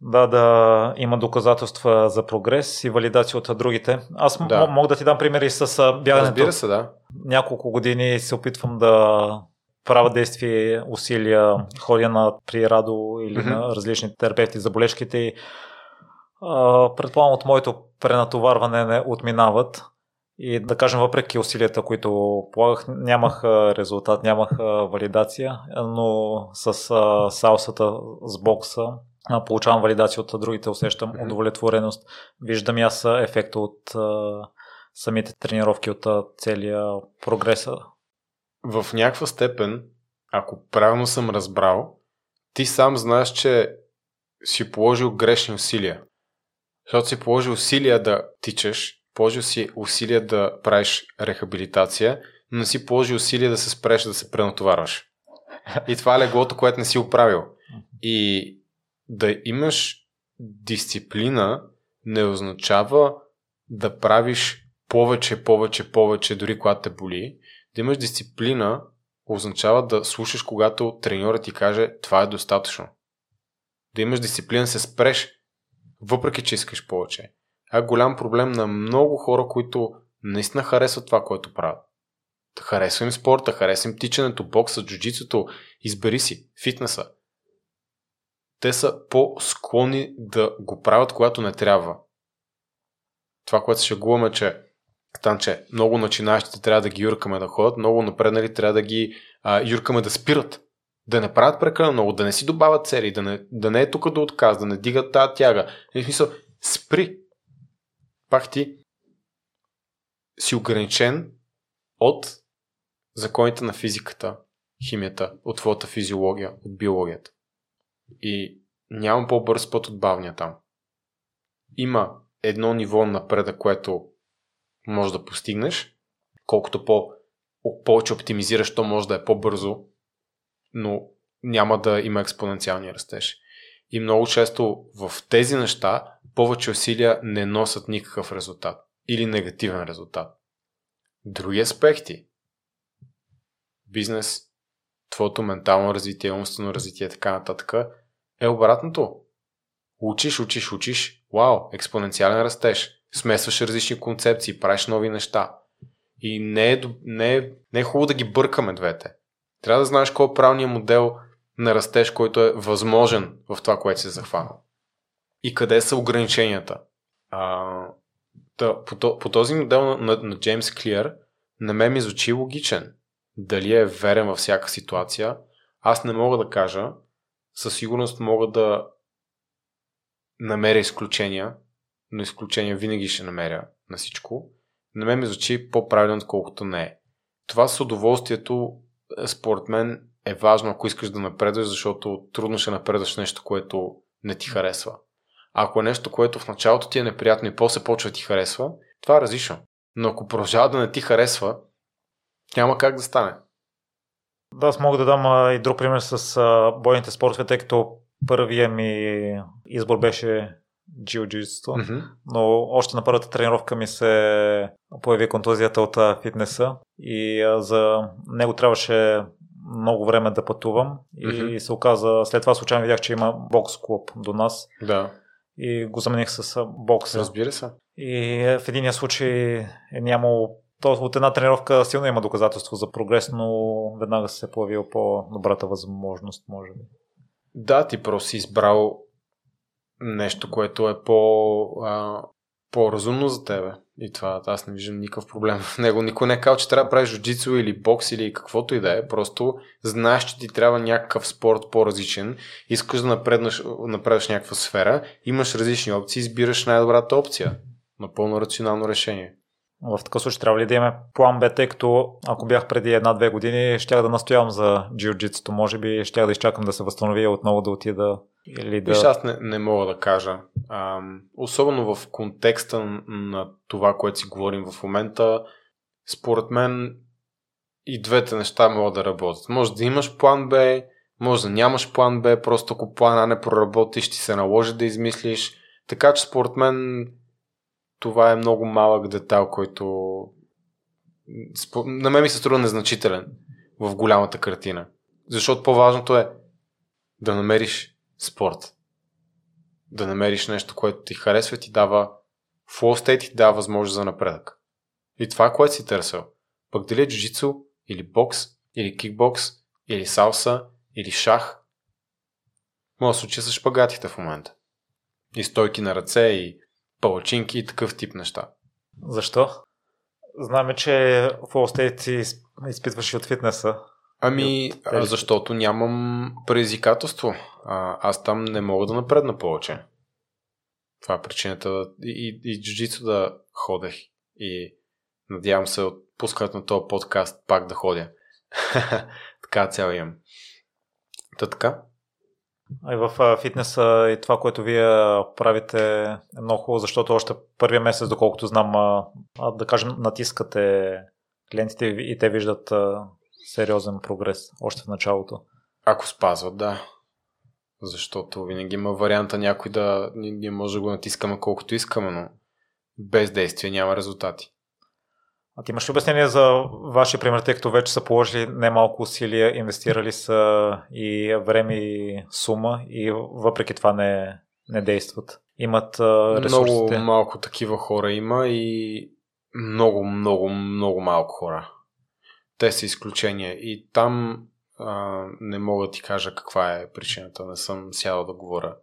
Да, да има доказателства за прогрес и валидация от другите. Аз Да. да. мога да ти дам примери с бягането. Разбира се, да. Няколко години се опитвам да правя действия, усилия, ходя на при Радо или Мгм. на различни терапевти за болешките и предполагам от моето пренатоварване не отминават. И да кажем, въпреки усилията, които полагах, нямах резултат, нямах валидация, но с салсата, с бокса, получавам валидация от другите, усещам удовлетвореност. Виждам и аз ефекта от самите тренировки, от целия прогреса. В някаква степен, ако правилно съм разбрал, ти сам знаеш, че си положил грешни усилия. Защото си положил усилия да тичаш, положил си усилия да правиш рехабилитация, но не си положил усилия да се спреш да се пренатоварваш. И това е леглото, което не си оправил. И да имаш дисциплина не означава да правиш повече, повече, повече, дори когато те боли. Да имаш дисциплина означава да слушаш, когато треньорът ти каже това е достатъчно. Да имаш дисциплина се спреш, въпреки че искаш повече. А голям проблем на много хора, които наистина харесват това, което правят. Харесва им спорта, харесва им тичането, бокса, джуджицото, избери си, фитнеса. Те са по-склонни да го правят, когато не трябва. Това, което се шегуваме, че Танче, много начинаещите трябва да ги юркаме да ходят, много напреднали трябва да ги а, юркаме да спират. Да не правят прекалено много, да не си добавят цели, да не, да не е тук да отказ, да не дигат тази тяга. В смисъл, спри. Пак ти си ограничен от законите на физиката, химията, от твоята физиология, от биологията. И нямам по-бърз път от бавния там. Има едно ниво напреда, което може да постигнеш. Колкото по, повече оптимизираш, то може да е по-бързо, но няма да има експоненциалния растеж. И много често в тези неща повече усилия не носят никакъв резултат или негативен резултат. Други аспекти бизнес, твоето ментално развитие, умствено развитие и така нататък е обратното. Учиш, учиш, учиш. Вау, експоненциален растеж. Смесваш различни концепции, правиш нови неща. И не е, не е, не е хубаво да ги бъркаме двете. Трябва да знаеш кой е правилният модел на растеж, който е възможен в това, което се захванал. И къде са ограниченията. А, да, по, по този модел на, на, на Джеймс Клиер на мен ми звучи логичен. Дали е верен във всяка ситуация, аз не мога да кажа. Със сигурност мога да намеря изключения, но изключения винаги ще намеря на всичко. На мен ми звучи по-правилно, отколкото не е. Това с удоволствието, според мен, е важно, ако искаш да напредваш, защото трудно ще напредваш нещо, което не ти харесва. А ако е нещо, което в началото ти е неприятно и после почва ти харесва, това е различно. Но ако продължава да не ти харесва, няма как да стане. Да, аз мога да дам а, и друг пример с а, бойните спортове, тъй като първия ми избор беше джиу-джитсто, Mm-hmm. но още на първата тренировка ми се появи контузията от фитнеса и за него трябваше много време да пътувам и Мгм. се оказа, след това случайно видях, че има бокс клуб до нас Да, и го замених с а, бокса. разбира се. И е, в единия случай е нямало то от една тренировка силно има доказателство за прогрес, но веднага се е появила по-добрата възможност, може би. Да, ти просто си избрал нещо, което е по, а, по-разумно за тебе. И това аз не виждам никакъв проблем в него. Никой не е казал, че трябва да правиш джуджицу или бокс или каквото и да е. Просто знаеш, че ти трябва някакъв спорт по-различен. Искаш да напреднеш, направиш някаква сфера. Имаш различни опции, избираш най-добрата опция. Напълно рационално решение. В такъв случай трябва ли да имаме план Б, тъй като ако бях преди една-две години, щях да настоявам за джиу-джитсото. Може би щях да изчакам да се възстановя и отново да отида или да... Виж, аз не, не мога да кажа. Ам, особено в контекста на това, което си говорим в момента, според мен и двете неща могат да работят. Може да имаш план Б, може да нямаш план Б, просто ако план А не проработи, ще се наложи да измислиш. Така че според мен това е много малък детайл, който на мен ми се струва незначителен в голямата картина. Защото по-важното е да намериш спорт. Да намериш нещо, което ти харесва ти дава flow state ти дава възможност за напредък. И това, което си търсил. Пък дали е джуджицу, или бокс, или кикбокс, или салса, или шах, може да се учи с шпагатите в момента. И стойки на ръце, и палачинки, и такъв тип неща. Защо? Знаме, че Flow State изпитваш и от фитнеса. Ами, а, защото нямам предизвикателство. А, аз там не мога да напредна повече. Това е причината и, и, и джуджицу да ходех. И надявам се от пускането на този подкаст пак да ходя. така цял имам. Та така. А и в фитнеса и това, което вие правите е много хубаво, защото още първия месец, доколкото знам, да кажем, натискате клиентите и те виждат сериозен прогрес още в началото. Ако спазват, да. Защото винаги има варианта някой да ние може да го натискаме колкото искаме, но без действие няма резултати. А ти имаш ли обяснение за вашия пример, тъй като вече са положили немалко усилия, инвестирали са и време и сума и въпреки това не, не действат? Имат ресурсите? Много малко такива хора има и много, много, много малко хора. Те са изключения и там а, не мога да ти кажа каква е причината. Не съм сядал да говоря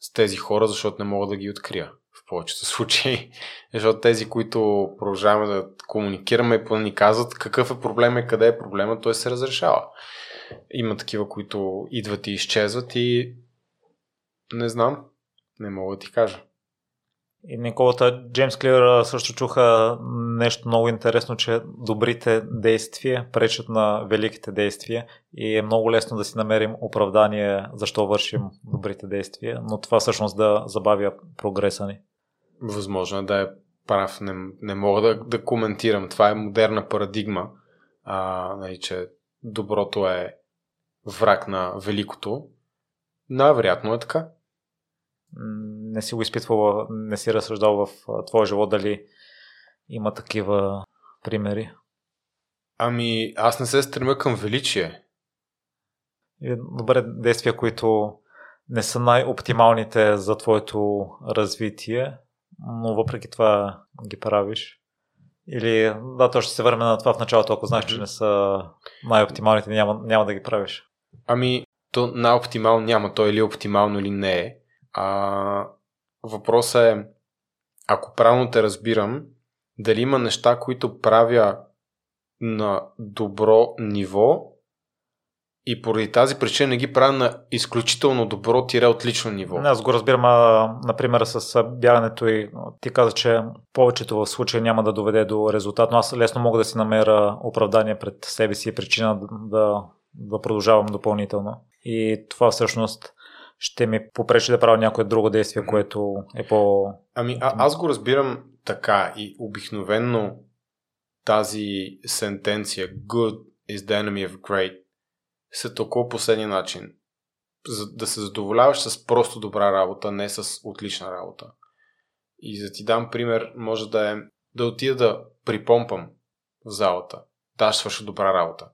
с тези хора, защото не мога да ги открия в повечето случаи. Защото тези, които продължаваме да комуникираме и ни казват какъв е проблема и къде е проблема, той се разрешава. Има такива, които идват и изчезват и не знам, не мога да ти кажа. И Николата Джеймс Клир също чуха нещо много интересно, че добрите действия пречат на великите действия и е много лесно да си намерим оправдание защо вършим добрите действия, но това всъщност да забавя прогреса ни. Възможно е да е прав, не, не мога да, да коментирам. Това е модерна парадигма, а, нали, че доброто е враг на великото. Най-вероятно е така не си го изпитвал, не си разсъждал в твоя живот дали има такива примери? Ами, аз не се стремя към величие. Добре, действия, които не са най-оптималните за твоето развитие, но въпреки това ги правиш. Или, да, то ще се върне на това в началото, ако знаеш, че не са най-оптималните, няма, няма да ги правиш. Ами, то най-оптимално няма, то или оптимално или не е. А, въпросът е, ако правилно те разбирам, дали има неща, които правя на добро ниво и поради тази причина не ги правя на изключително добро тире отлично ниво. Не, аз го разбирам, а, например, с бягането и ти каза, че повечето в случая няма да доведе до резултат, но аз лесно мога да си намеря оправдание пред себе си и причина да, да продължавам допълнително. И това всъщност ще ми попречи да правя някое друго действие, което е по... Ами а, аз го разбирам така и обикновенно тази сентенция good is the enemy of great се толкова последния начин. За да се задоволяваш с просто добра работа, не с отлична работа. И за ти дам пример, може да е да отида да припомпам в залата. Да, ще свърша добра работа.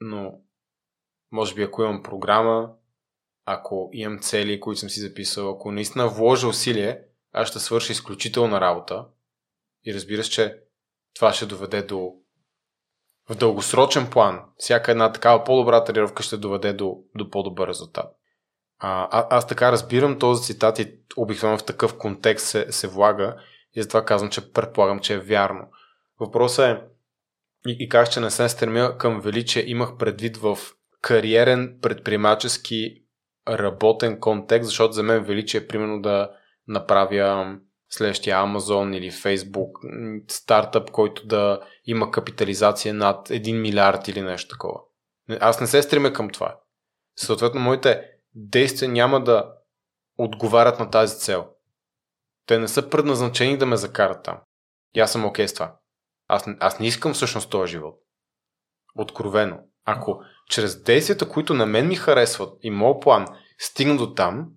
Но, може би, ако имам програма, ако имам цели, които съм си записал, ако наистина вложа усилие, аз ще свърша изключителна работа и разбира се, че това ще доведе до в дългосрочен план, всяка една такава по-добра тренировка ще доведе до, до по-добър резултат. А, а, аз така разбирам този цитат и обикновено в такъв контекст се, се влага и затова казвам, че предполагам, че е вярно. Въпросът е и, и как че не се стремя към величие, имах предвид в кариерен предприемачески работен контекст, защото за мен величие е примерно да направя следващия Amazon или Facebook стартъп, който да има капитализация над 1 милиард или нещо такова. Аз не се стремя към това. Съответно, моите действия няма да отговарят на тази цел. Те не са предназначени да ме закарат там. И аз съм окей okay с това. Аз, аз не искам всъщност този живот. Откровено. Ако чрез действията, които на мен ми харесват и моят план стигна до там,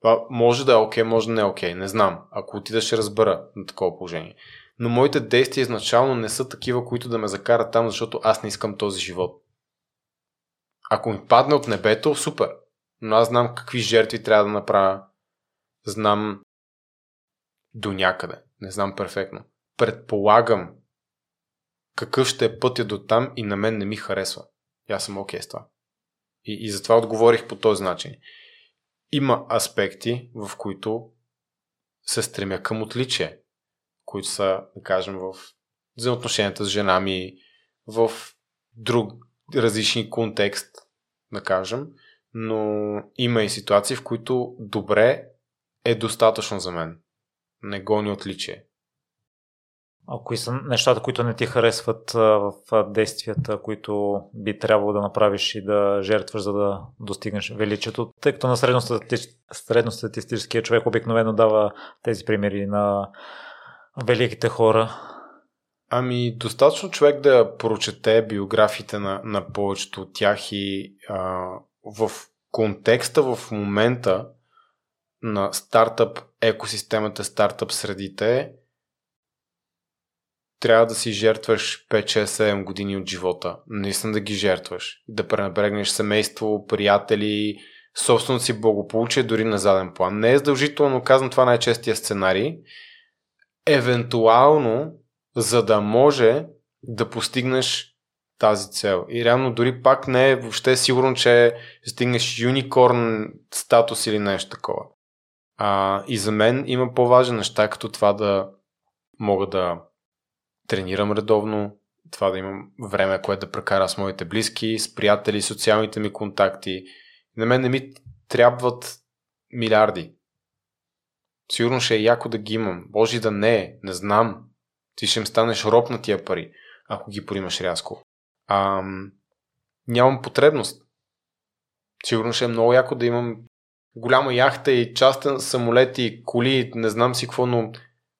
това може да е окей, okay, може да не е окей, okay, не знам. Ако отида ще разбера на такова положение. Но моите действия изначално не са такива, които да ме закарат там, защото аз не искам този живот. Ако ми падне от небето, супер. Но аз знам какви жертви трябва да направя. Знам до някъде. Не знам перфектно. Предполагам какъв ще е пътя до там и на мен не ми харесва. И аз съм окей okay с това. И, и затова отговорих по този начин. Има аспекти, в които се стремя към отличие, които са, да кажем, в взаимоотношенията с жена ми, в друг различни контекст, да кажем, но има и ситуации, в които добре е достатъчно за мен. Не гони отличие. А кои са нещата, които не ти харесват в действията, които би трябвало да направиш и да жертваш, за да достигнеш величието? Тъй като на средностатистическия човек обикновено дава тези примери на великите хора. Ами, достатъчно човек да прочете биографиите на, на повечето от тях и а, в контекста в момента на стартъп екосистемата, стартъп средите, трябва да си жертваш 5-6-7 години от живота. Наистина да ги жертваш. Да пренебрегнеш семейство, приятели, собственото си благополучие дори на заден план. Не е задължително, казвам това най-честия сценарий. Евентуално, за да може да постигнеш тази цел. И реално дори пак не е въобще сигурно, че стигнеш юникорн статус или нещо такова. А, и за мен има по-важни неща, като това да мога да тренирам редовно, това да имам време, което да прекара с моите близки, с приятели, социалните ми контакти. На мен не ми трябват милиарди. Сигурно ще е яко да ги имам. Божи да не е, не знам. Ти ще им станеш роб на тия пари, ако ги поримаш рязко. А, нямам потребност. Сигурно ще е много яко да имам голяма яхта и частен самолет и коли, не знам си какво, но,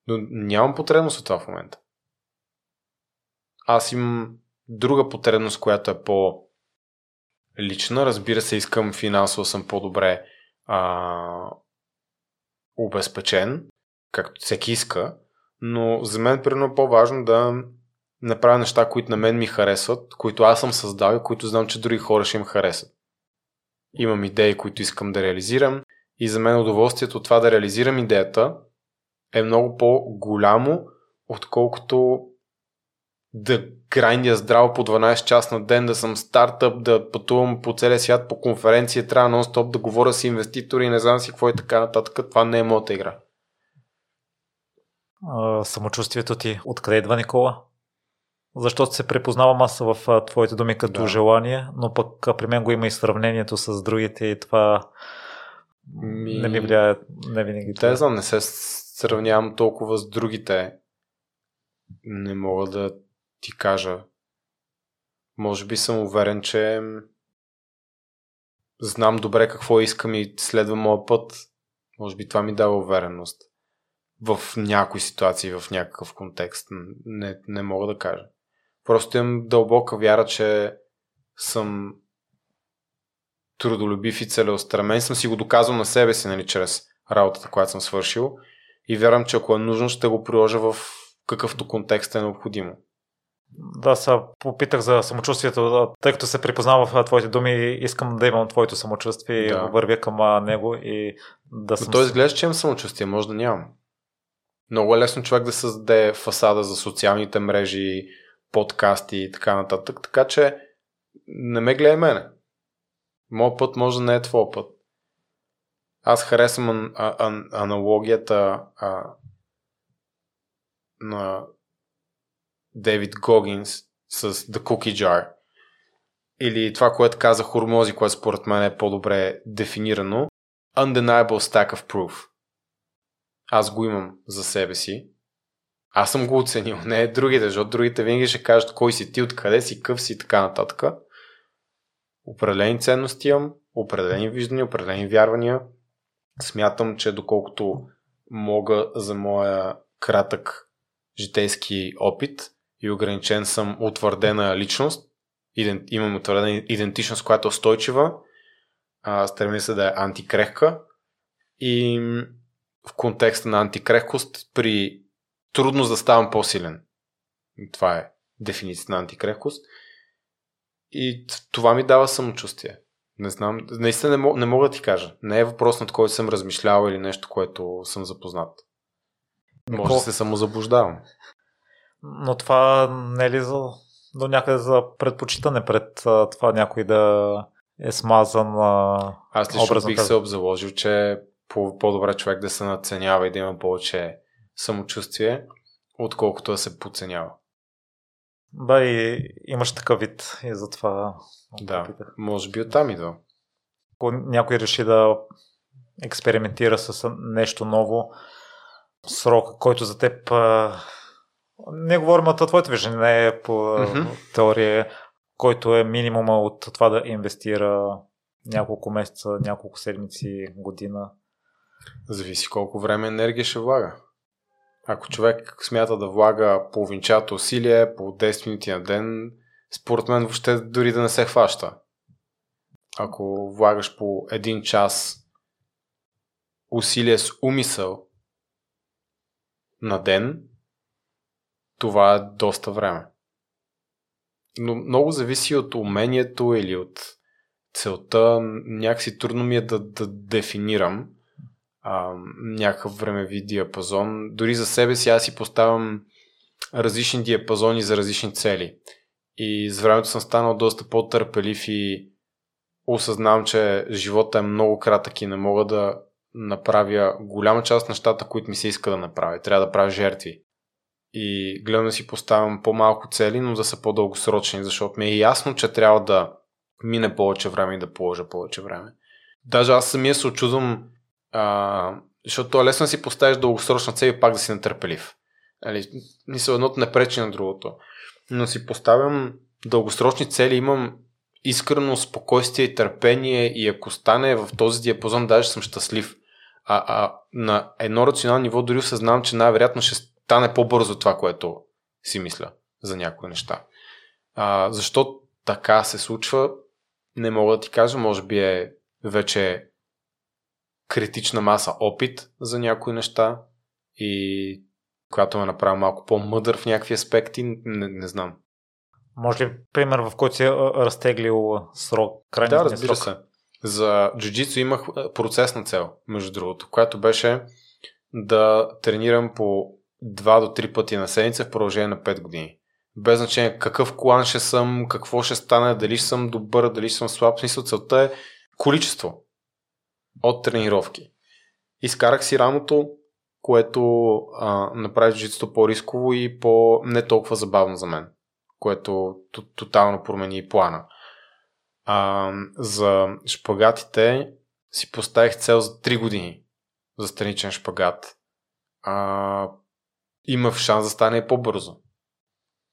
но нямам потребност от това в момента аз имам друга потребност, която е по лична. Разбира се, искам финансово съм по-добре а, обезпечен, както всеки иска, но за мен примерно е по-важно да направя неща, които на мен ми харесват, които аз съм създал и които знам, че други хора ще им харесат. Имам идеи, които искам да реализирам и за мен удоволствието от това да реализирам идеята е много по-голямо, отколкото да грайндя здраво по 12 час на ден, да съм стартъп, да пътувам по целия свят по конференция, трябва нон-стоп да говоря с инвеститори не знам си какво и така нататък. Това не е моята игра. А, самочувствието ти откъде идва, Никола? Защото се препознавам аз в твоите думи като да. желание, но пък при мен го има и сравнението с другите и това ми... не ми влияе не винаги. Те знам, не се сравнявам толкова с другите. Не мога да ти кажа. Може би съм уверен, че знам добре какво искам и следвам моя път. Може би това ми дава увереност. В някои ситуации, в някакъв контекст. Не, не мога да кажа. Просто имам дълбока вяра, че съм трудолюбив и целеустремен. Съм си го доказал на себе си, нали, чрез работата, която съм свършил. И вярвам, че ако е нужно, ще го приложа в какъвто контекст е необходимо. Да, се попитах за самочувствието, тъй като се припознава в твоите думи, искам да имам твоето самочувствие да. и вървя към него и да съм... Но той изглежда, че имам самочувствие, може да нямам. Много е лесно човек да създаде фасада за социалните мрежи, подкасти и така нататък, така че не ме гледай мене. Моят път може да не е твой път. Аз харесвам а, а, аналогията а, на Дейвид Гогинс с The Cookie Jar. Или това, което каза Хормози, което според мен е по-добре дефинирано. Undeniable Stack of Proof. Аз го имам за себе си. Аз съм го оценил, не другите, защото другите винаги ще кажат кой си ти, откъде си, къв си и така нататък. Определени ценности имам, определени виждания, определени вярвания. Смятам, че доколкото мога за моя кратък житейски опит и ограничен съм утвърдена личност, иден, имам утвърдена идентичност, която е устойчива, а, стремя се да е антикрехка и в контекста на антикрехкост при трудност да ставам по-силен. Това е дефиницията на антикрехкост. И това ми дава самочувствие. Не знам, наистина не, мога, не мога да ти кажа. Не е въпрос над който съм размишлял или нещо, което съм запознат. Може да се самозаблуждавам. Но това не е ли за, до някъде за предпочитане пред това някой да е смазан Аз лично бих се обзаложил, че по- по-добре човек да се надценява и да има повече самочувствие, отколкото да се подценява. Да, и имаш такъв вид и затова Да, може би оттам идва. Ако някой реши да експериментира с нещо ново, срок, който за теб не говорим от твоето виждане, не е по Мгм. теория, който е минимума от това да инвестира няколко месеца, няколко седмици, година. Зависи колко време енергия ще влага. Ако човек смята да влага половинчато усилие по 10 минути на ден, според мен въобще дори да не се хваща. Ако влагаш по един час усилие с умисъл на ден, това е доста време. Но много зависи от умението или от целта. Някакси трудно ми е да, да дефинирам а, някакъв времеви диапазон. Дори за себе си аз си поставям различни диапазони за различни цели. И с времето съм станал доста по-търпелив и осъзнавам, че живота е много кратък и не мога да направя голяма част от нещата, които ми се иска да направя. Трябва да правя жертви. И гледам да си поставям по-малко цели, но да са по-дългосрочни, защото ми е ясно, че трябва да мине повече време и да положа повече време. Даже аз самия се очудвам, а, защото е лесно да си поставиш дългосрочна цел и пак да си нетърпелив. Нали, мисля, едното не пречи на другото. Но си поставям дългосрочни цели, имам искрено спокойствие и търпение и ако стане в този диапазон, даже съм щастлив. А, а на едно рационално ниво дори осъзнавам, че най-вероятно ще стане по-бързо това, което си мисля за някои неща. А, защо така се случва, не мога да ти кажа. Може би е вече критична маса опит за някои неща и която ме направи малко по-мъдър в някакви аспекти, не, не знам. Може ли пример, в който си е разтеглил срок, крайния Да, разбира срок? се. За джуджицу имах процесна цел, между другото, която беше да тренирам по 2 до 3 пъти на седмица в продължение на 5 години. Без значение какъв колан ще съм, какво ще стане, дали ще съм добър, дали ще съм слаб. Смисъл, целта е количество от тренировки. Изкарах си рамото, което а, направи джуджицуто по-рисково и по не толкова забавно за мен, което тотално промени плана. А, за шпагатите си поставих цел за 3 години за страничен шпагат. А, имах шанс да стане по-бързо.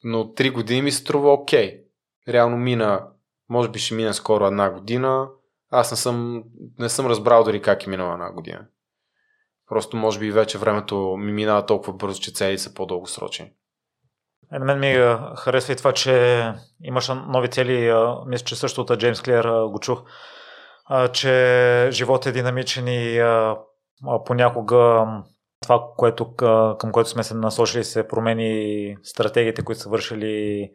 Но 3 години ми се струва окей. Реално мина, може би ще мина скоро една година. Аз не съм, не съм разбрал дори как е минала една година. Просто може би вече времето ми минава толкова бързо, че цели са по-дългосрочни. Е, на мен ми харесва и това, че имаш нови цели. Мисля, че също от Джеймс Клер а, го чух, че живот е динамичен и понякога това, което, към което сме се насочили, се промени стратегиите, които са вършили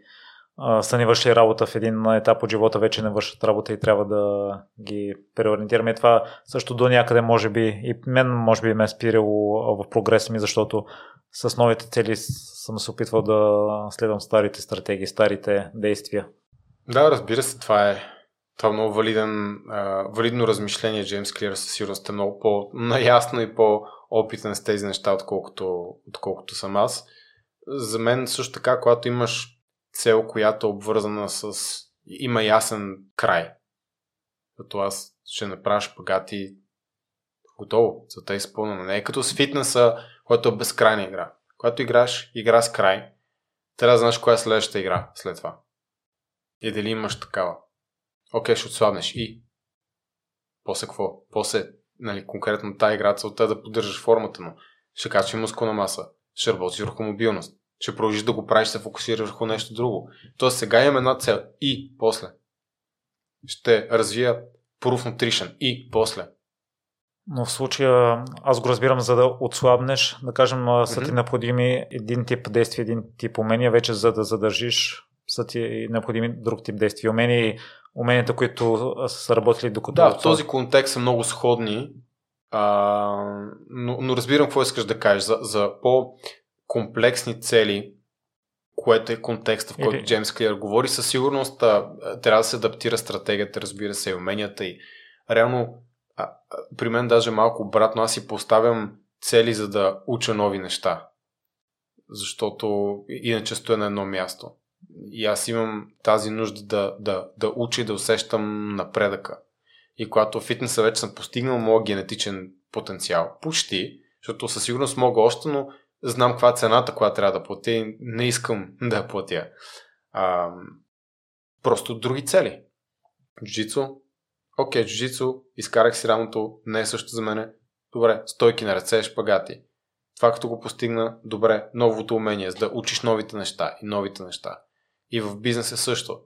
са ни вършили работа в един етап от живота, вече не вършат работа и трябва да ги преориентираме. Това също до някъде може би и мен може би ме е спирало в прогреса ми, защото с новите цели съм се опитвал да следвам старите стратегии, старите действия. Да, разбира се, това е, това е много валиден, валидно размишление. Джеймс Клир със сигурност е много по-наясно и по-опитен с тези неща, отколкото, отколкото съм аз. За мен също така, когато имаш цел, която е обвързана с... има ясен край. Като аз ще направя шпагати готово, целта е изпълнена. Не е като с фитнеса, който е безкрайна игра. Когато играш игра с край, трябва да знаеш коя е следващата игра след това. И дали имаш такава. Окей, ще отслабнеш. И? После какво? После, нали, конкретно тази игра целта е да поддържаш формата, но ще качваш мускулна маса, ще работиш върху мобилност, Ще продължиш да го правиш, се фокусираш върху нещо друго. Тоест сега имам една цел и после. Ще развия Proof Nutrition и после. Но в случая аз го разбирам, за да отслабнеш, да кажем, са ти необходими един тип действия, един тип умения, вече за да задържиш, са ти необходими друг тип действия. Умения и уменията, които са работили докато... Да, в този контекст са много сходни, а, но, но разбирам какво искаш да кажеш. За, за по-комплексни цели, което е контекста, в който Или... Джеймс Клиер говори, със сигурност а, трябва да се адаптира стратегията, разбира се, и уменията и реално а, при мен даже малко обратно, аз си поставям цели за да уча нови неща. Защото иначе стоя на едно място. И аз имам тази нужда да, да, да уча и да усещам напредъка. И когато фитнеса вече съм постигнал моят генетичен потенциал, почти, защото със сигурност мога още, но знам каква е цената, която трябва да платя и не искам да я платя. А, просто други цели. Джуджицу, окей, джуджицу, изкарах си рамото, не е също за мене. Добре, стойки на ръце, шпагати. Това като го постигна, добре, новото умение, за да учиш новите неща и новите неща. И в бизнес е също.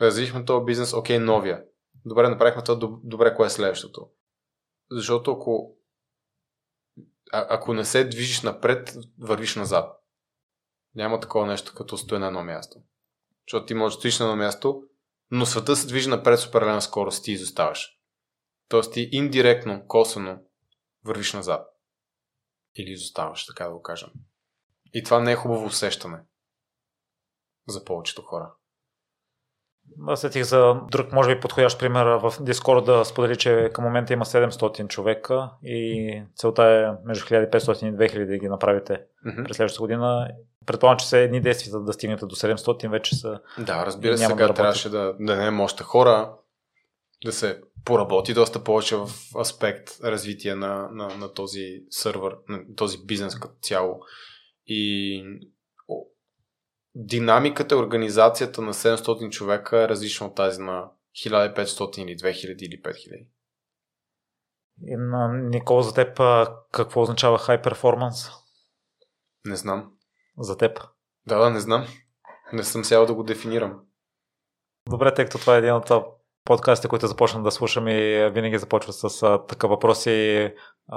Развихме този бизнес, окей, новия. Добре, направихме това, добре, кое е следващото. Защото ако, а, ако не се движиш напред, вървиш назад. Няма такова нещо, като стои на едно място. Защото ти можеш да стоиш на едно място, но света се движи напред с определена скорост, ти изоставаш. Тоест ти индиректно, косвено вървиш назад. Или изоставаш, така да го кажем. И това не е хубаво усещане за повечето хора. Аз сетих за друг, може би подходящ пример в Discord да сподели, че към момента има 700 човека и целта е между 1500 и 2000 да ги направите mm-hmm. през следващата година. Предполагам, че са едни действия да стигнете до 700 вече са... Да, разбира се, сега да трябваше да, да не още хора, да се поработи доста повече в аспект развитие на, на, на този сървър, на този бизнес като цяло. И динамиката и организацията на 700 човека е различна от тази на 1500 или 2000 или 5000. И на Никола, за теб какво означава high performance? Не знам. За теб? Да, да, не знам. Не съм сял да го дефинирам. Добре, тъй като това е един от подкастите, които започнах да слушам и винаги започват с такъв въпрос и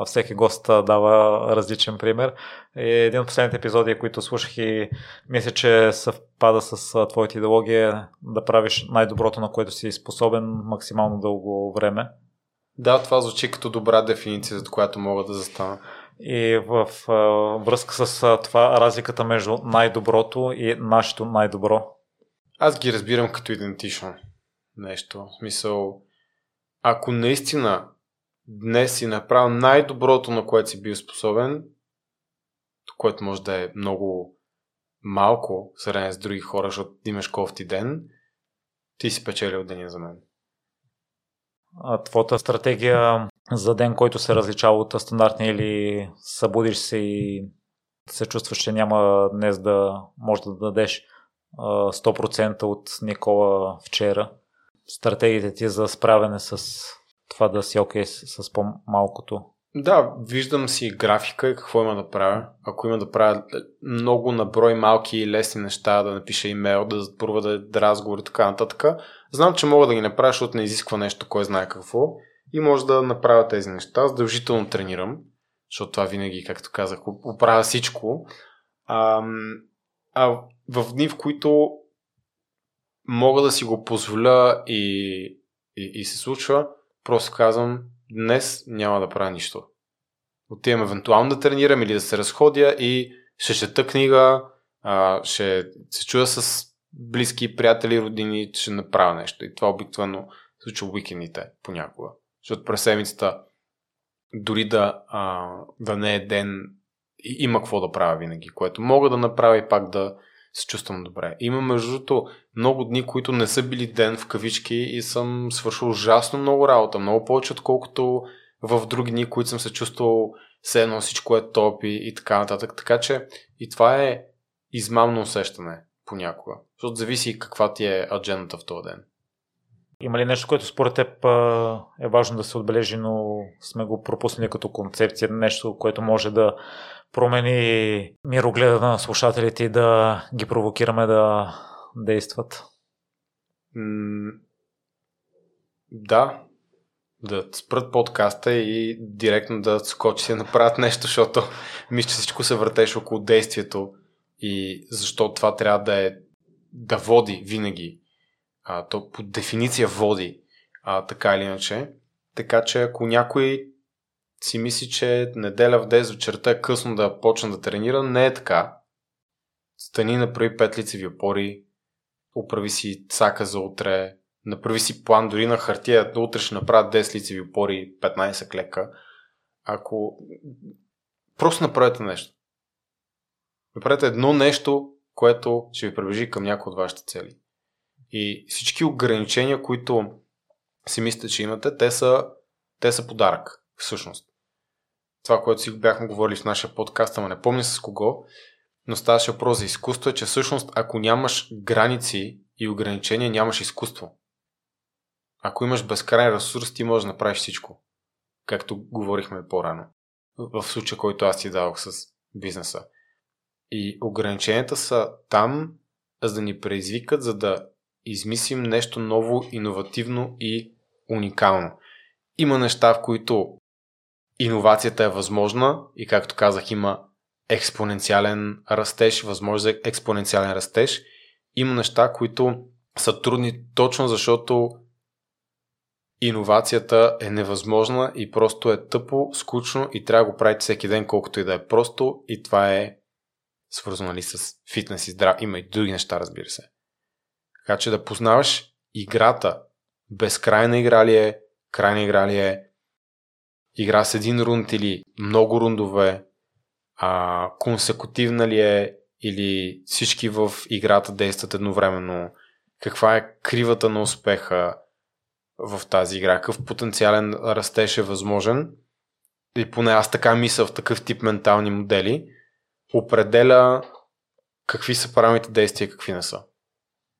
всеки гост дава различен пример. И един от последните епизоди, които слушах и мисля, че съвпада с твоята идеология да правиш най-доброто, на което си способен максимално дълго време. Да, това звучи като добра дефиниция, за която мога да застана. И в връзка с това разликата между най-доброто и нашето най-добро. Аз ги разбирам като идентично нещо. В смисъл, ако наистина днес си направил най-доброто, на което си бил способен, което може да е много малко в сравнение с други хора, защото имаш кофти ден, ти си печелил деня за мен. А твоята стратегия за ден, който се различава от стандартния или събудиш се и се чувстваш, че няма днес да можеш да дадеш 100% от Никола вчера? стратегиите ти за справяне с това да си окей okay с, по-малкото? Да, виждам си графика и какво има да правя. Ако има да правя много наброй малки и лесни неща, да напиша имейл, да проведа разговор и така нататък, знам, че мога да ги направя, защото не изисква нещо, кой знае какво. И може да направя тези неща. Задължително тренирам, защото това винаги, както казах, оправя всичко. А, а в дни, в които мога да си го позволя и, и, и се случва, просто казвам, днес няма да правя нищо. Отивам евентуално да тренирам или да се разходя и ще чета книга, а, ще се чуя с близки приятели, родини, ще направя нещо. И това обикновено случва уикендите понякога. Защото през седмицата дори да, а, да не е ден, има какво да правя винаги, което мога да направя и пак да, се чувствам добре. Има между другото много дни, които не са били ден в кавички и съм свършил ужасно много работа, много повече отколкото в други дни, които съм се чувствал все едно всичко е топи и така нататък. Така че и това е измамно усещане понякога. Защото зависи каква ти е аджендата в този ден. Има ли нещо, което според теб е важно да се отбележи, но сме го пропуснали като концепция, нещо, което може да промени мирогледа на слушателите и да ги провокираме да действат? М- да, да спрат подкаста и директно да скочи се направят нещо, защото мисля, че всичко се въртеше около действието и защо това трябва да е да води винаги. А, то по дефиниция води а, така или иначе. Така че ако някой си мисли, че неделя в 10 вечерта е късно да почне да тренира, не е така. Стани, направи пет лицеви опори, оправи си цака за утре, направи си план дори на хартия, утре ще направят 10 лицеви опори, 15 клека. Ако просто направете нещо. Направете едно нещо, което ще ви приближи към някои от вашите цели. И всички ограничения, които си мислите, че имате, те са, те са подарък, всъщност. Това, което си бяхме говорили в нашия подкаст, ама не помня с кого, но ставаше въпрос за изкуство, е, че всъщност ако нямаш граници и ограничения, нямаш изкуство. Ако имаш безкрайен ресурс, ти можеш да направиш всичко. Както говорихме по-рано. В случая, който аз ти дадох с бизнеса. И ограниченията са там, за да ни предизвикат, за да измислим нещо ново, иновативно и уникално. Има неща, в които иновацията е възможна и както казах има експоненциален растеж, възможност за експоненциален растеж. Има неща, които са трудни точно защото иновацията е невъзможна и просто е тъпо, скучно и трябва да го правите всеки ден, колкото и да е просто и това е свързано ли с фитнес и здрав. Има и други неща, разбира се. Така че да познаваш играта. Безкрайна игра ли е, крайна игра ли е, игра с един рунд или много рундове, а, консекутивна ли е или всички в играта действат едновременно, каква е кривата на успеха в тази игра, какъв потенциален растеж е възможен? И поне аз така мисля в такъв тип ментални модели, определя какви са правилните действия и какви не са.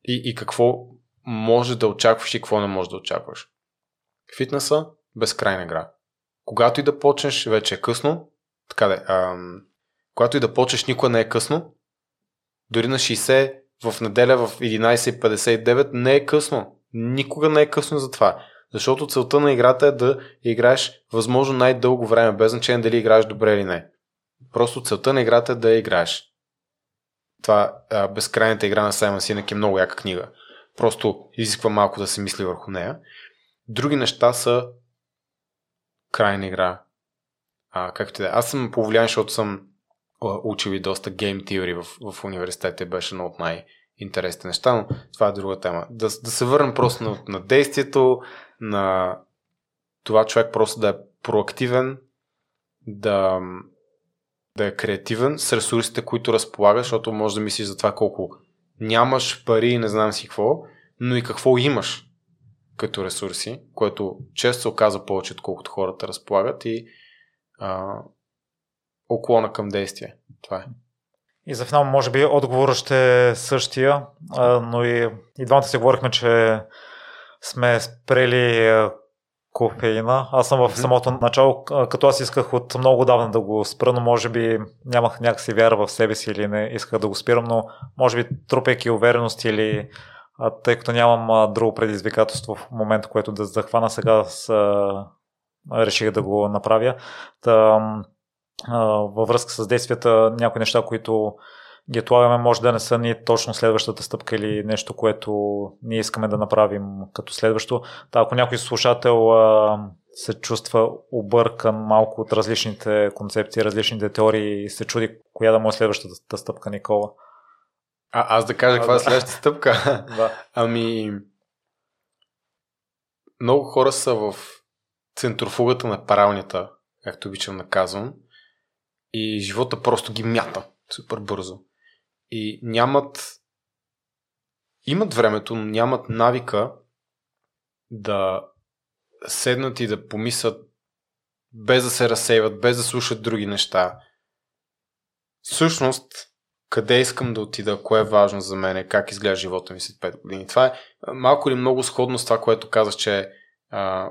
И, и какво може да очакваш и какво не може да очакваш. Фитнеса безкрайна игра. Когато и да почнеш, вече е късно. Така да, ам, когато и да почнеш, никога не е късно. Дори на 60 в неделя в 11.59 не е късно. Никога не е късно за това. Защото целта на играта е да играеш възможно най-дълго време, без значение дали играеш добре или не. Просто целта на играта е да играеш това а, безкрайната игра на Саймън Синек е много яка книга. Просто изисква малко да се мисли върху нея. Други неща са крайна игра. А, както да е. Аз съм повлиян, защото съм учил и доста гейм теории в, в университета. Беше едно от най-интересните неща, но това е друга тема. Да, да се върнем просто на, на действието, на това човек просто да е проактивен, да, да е креативен с ресурсите, които разполагаш, защото може да мислиш за това колко нямаш пари и не знам си какво, но и какво имаш като ресурси, което често се оказа повече, отколкото хората разполагат и а, оклона към действие. Това е. И за финал, може би, отговорът ще е същия, а, но и, и двамата си говорихме, че сме спрели кофеина. Аз съм в самото начало, като аз исках от много давна да го спра, но може би нямах някакси вяра в себе си или не исках да го спирам, но може би трупейки увереност или тъй като нямам друго предизвикателство в момента, което да захвана сега, с, реших да го направя. Та, във връзка с действията, някои неща, които ги отлагаме, може да не са ни точно следващата стъпка или нещо, което ние искаме да направим като следващо. Та, ако някой слушател а, се чувства объркан малко от различните концепции, различните теории и се чуди коя да му е следващата стъпка, Никола. А, аз да кажа каква е следващата стъпка? да. Ами, много хора са в центрофугата на паралнята, както обичам да казвам, и живота просто ги мята супер бързо и нямат имат времето, но нямат навика да седнат и да помислят без да се разсейват, без да слушат други неща. Всъщност, къде искам да отида, кое е важно за мен, как изглежда живота ми след 5 години. Това е малко или много сходно с това, което казах, че а,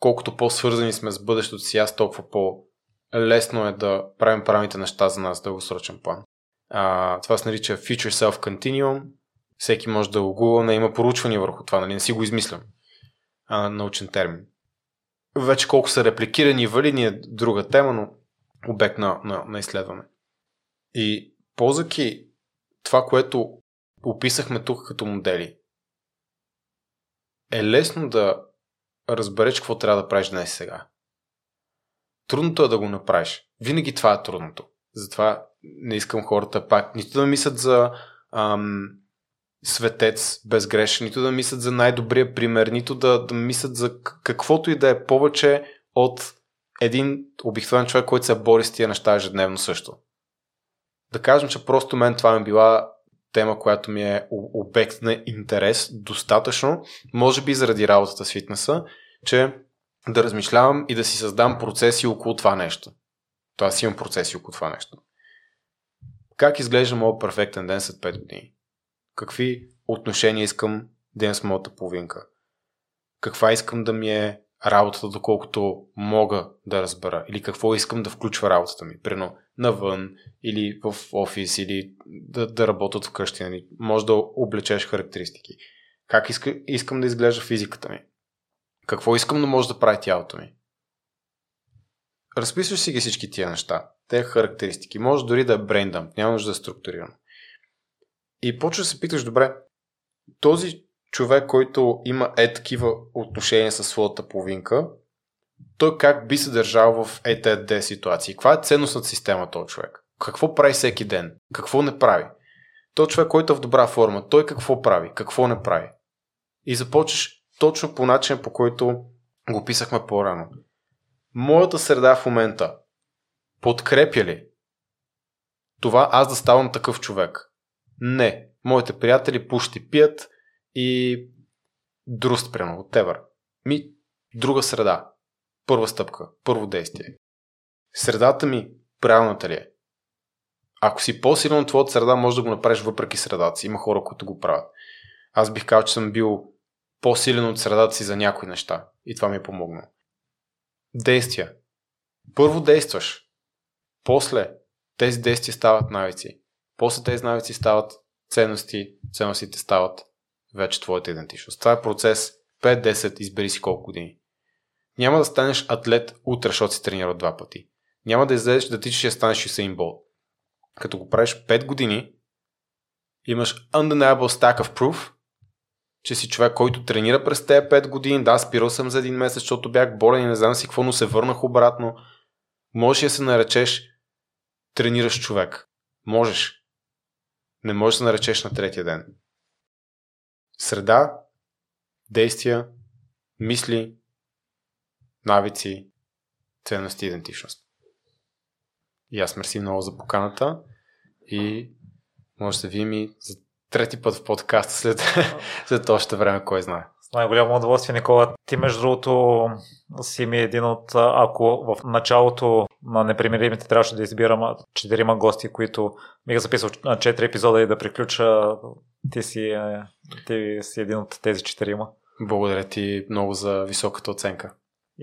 колкото по-свързани сме с бъдещето си, аз толкова по-лесно е да правим правилните неща за нас в дългосрочен план. А, това се нарича Future Self Continuum. Всеки може да го гугълне, има поручвания върху това, нали? не си го измислям. А, научен термин. Вече колко са репликирани и валидни е друга тема, но обект на, на, на изследване. И ползвайки това, което описахме тук като модели, е лесно да разбереш какво трябва да правиш днес сега. Трудното е да го направиш. Винаги това е трудното. Затова не искам хората пак нито да мислят за ам, светец безгрешен, нито да мислят за най-добрия пример, нито да, да мислят за каквото и да е повече от един обикновен човек, който се бори с тия неща ежедневно също. Да кажем, че просто мен това ми била тема, която ми е обект на интерес достатъчно, може би заради работата с фитнеса, че да размишлявам и да си създам процеси около това нещо. Това си имам процеси около това нещо. Как изглежда моят перфектен ден след 5 години? Какви отношения искам имам с моята половинка? Каква искам да ми е работата, доколкото мога да разбера? Или какво искам да включва работата ми? Прино навън или в офис или да, да работят вкъщи. Нали? Може да облечеш характеристики. Как иска, искам да изглежда физиката ми? Какво искам да може да прави тялото ми? Разписваш си ги всички тия неща, те характеристики. Може дори да е брендъм, няма нужда да е структурирано. И почваш да се питаш, добре, този човек, който има е такива отношения със своята половинка, той как би се държал в е тези ситуации? Каква е ценностната система този човек? Какво прави всеки ден? Какво не прави? Той човек, който е в добра форма, той какво прави? Какво не прави? И започваш точно по начин, по който го писахме по-рано. Моята среда в момента подкрепя ли това аз да ставам такъв човек? Не. Моите приятели пушти пият и друст, прямо, whatever. Ми, друга среда. Първа стъпка, първо действие. Средата ми правилната ли е? Ако си по-силен от твоята среда, може да го направиш въпреки средата си. Има хора, които го правят. Аз бих казал, че съм бил по-силен от средата си за някои неща. И това ми е помогнало. Действия. Първо действаш. После тези действия стават навици. После тези навици стават ценности. Ценностите стават вече твоята идентичност. Това е процес 5-10, избери си колко години. Няма да станеш атлет утре, защото си тренирал два пъти. Няма да излезеш да тичаш и станеш Юсейн Бол. Като го правиш 5 години, имаш undeniable stack of proof, че си човек, който тренира през тези 5 години. Да, спирал съм за един месец, защото бях болен и не знам си какво, но се върнах обратно. Можеш да се наречеш тренираш човек. Можеш. Не можеш да се наречеш на третия ден. Среда, действия, мисли, навици, ценности и идентичност. И аз мерси много за поканата и може да се видим и за трети път в подкаста след, след още време, кой знае. С най-голямо удоволствие, Никола. Ти, между другото, си ми един от, ако в началото на непримиримите трябваше да избирам четирима гости, които бих записал на четири епизода и да приключа, ти си, ти си един от тези четирима. Благодаря ти много за високата оценка.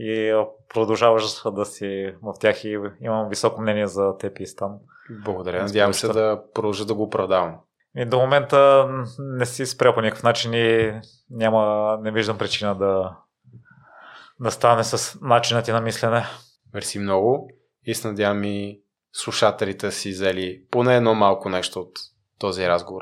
И продължаваш да си в тях и имам високо мнение за теб и Стан. Благодаря. Надявам се да продължа да го оправдавам. И до момента не си спрял по никакъв начин и няма, не виждам причина да, да стане с начинът ти на мислене. Мерси много и се надявам и слушателите си взели поне едно малко нещо от този разговор.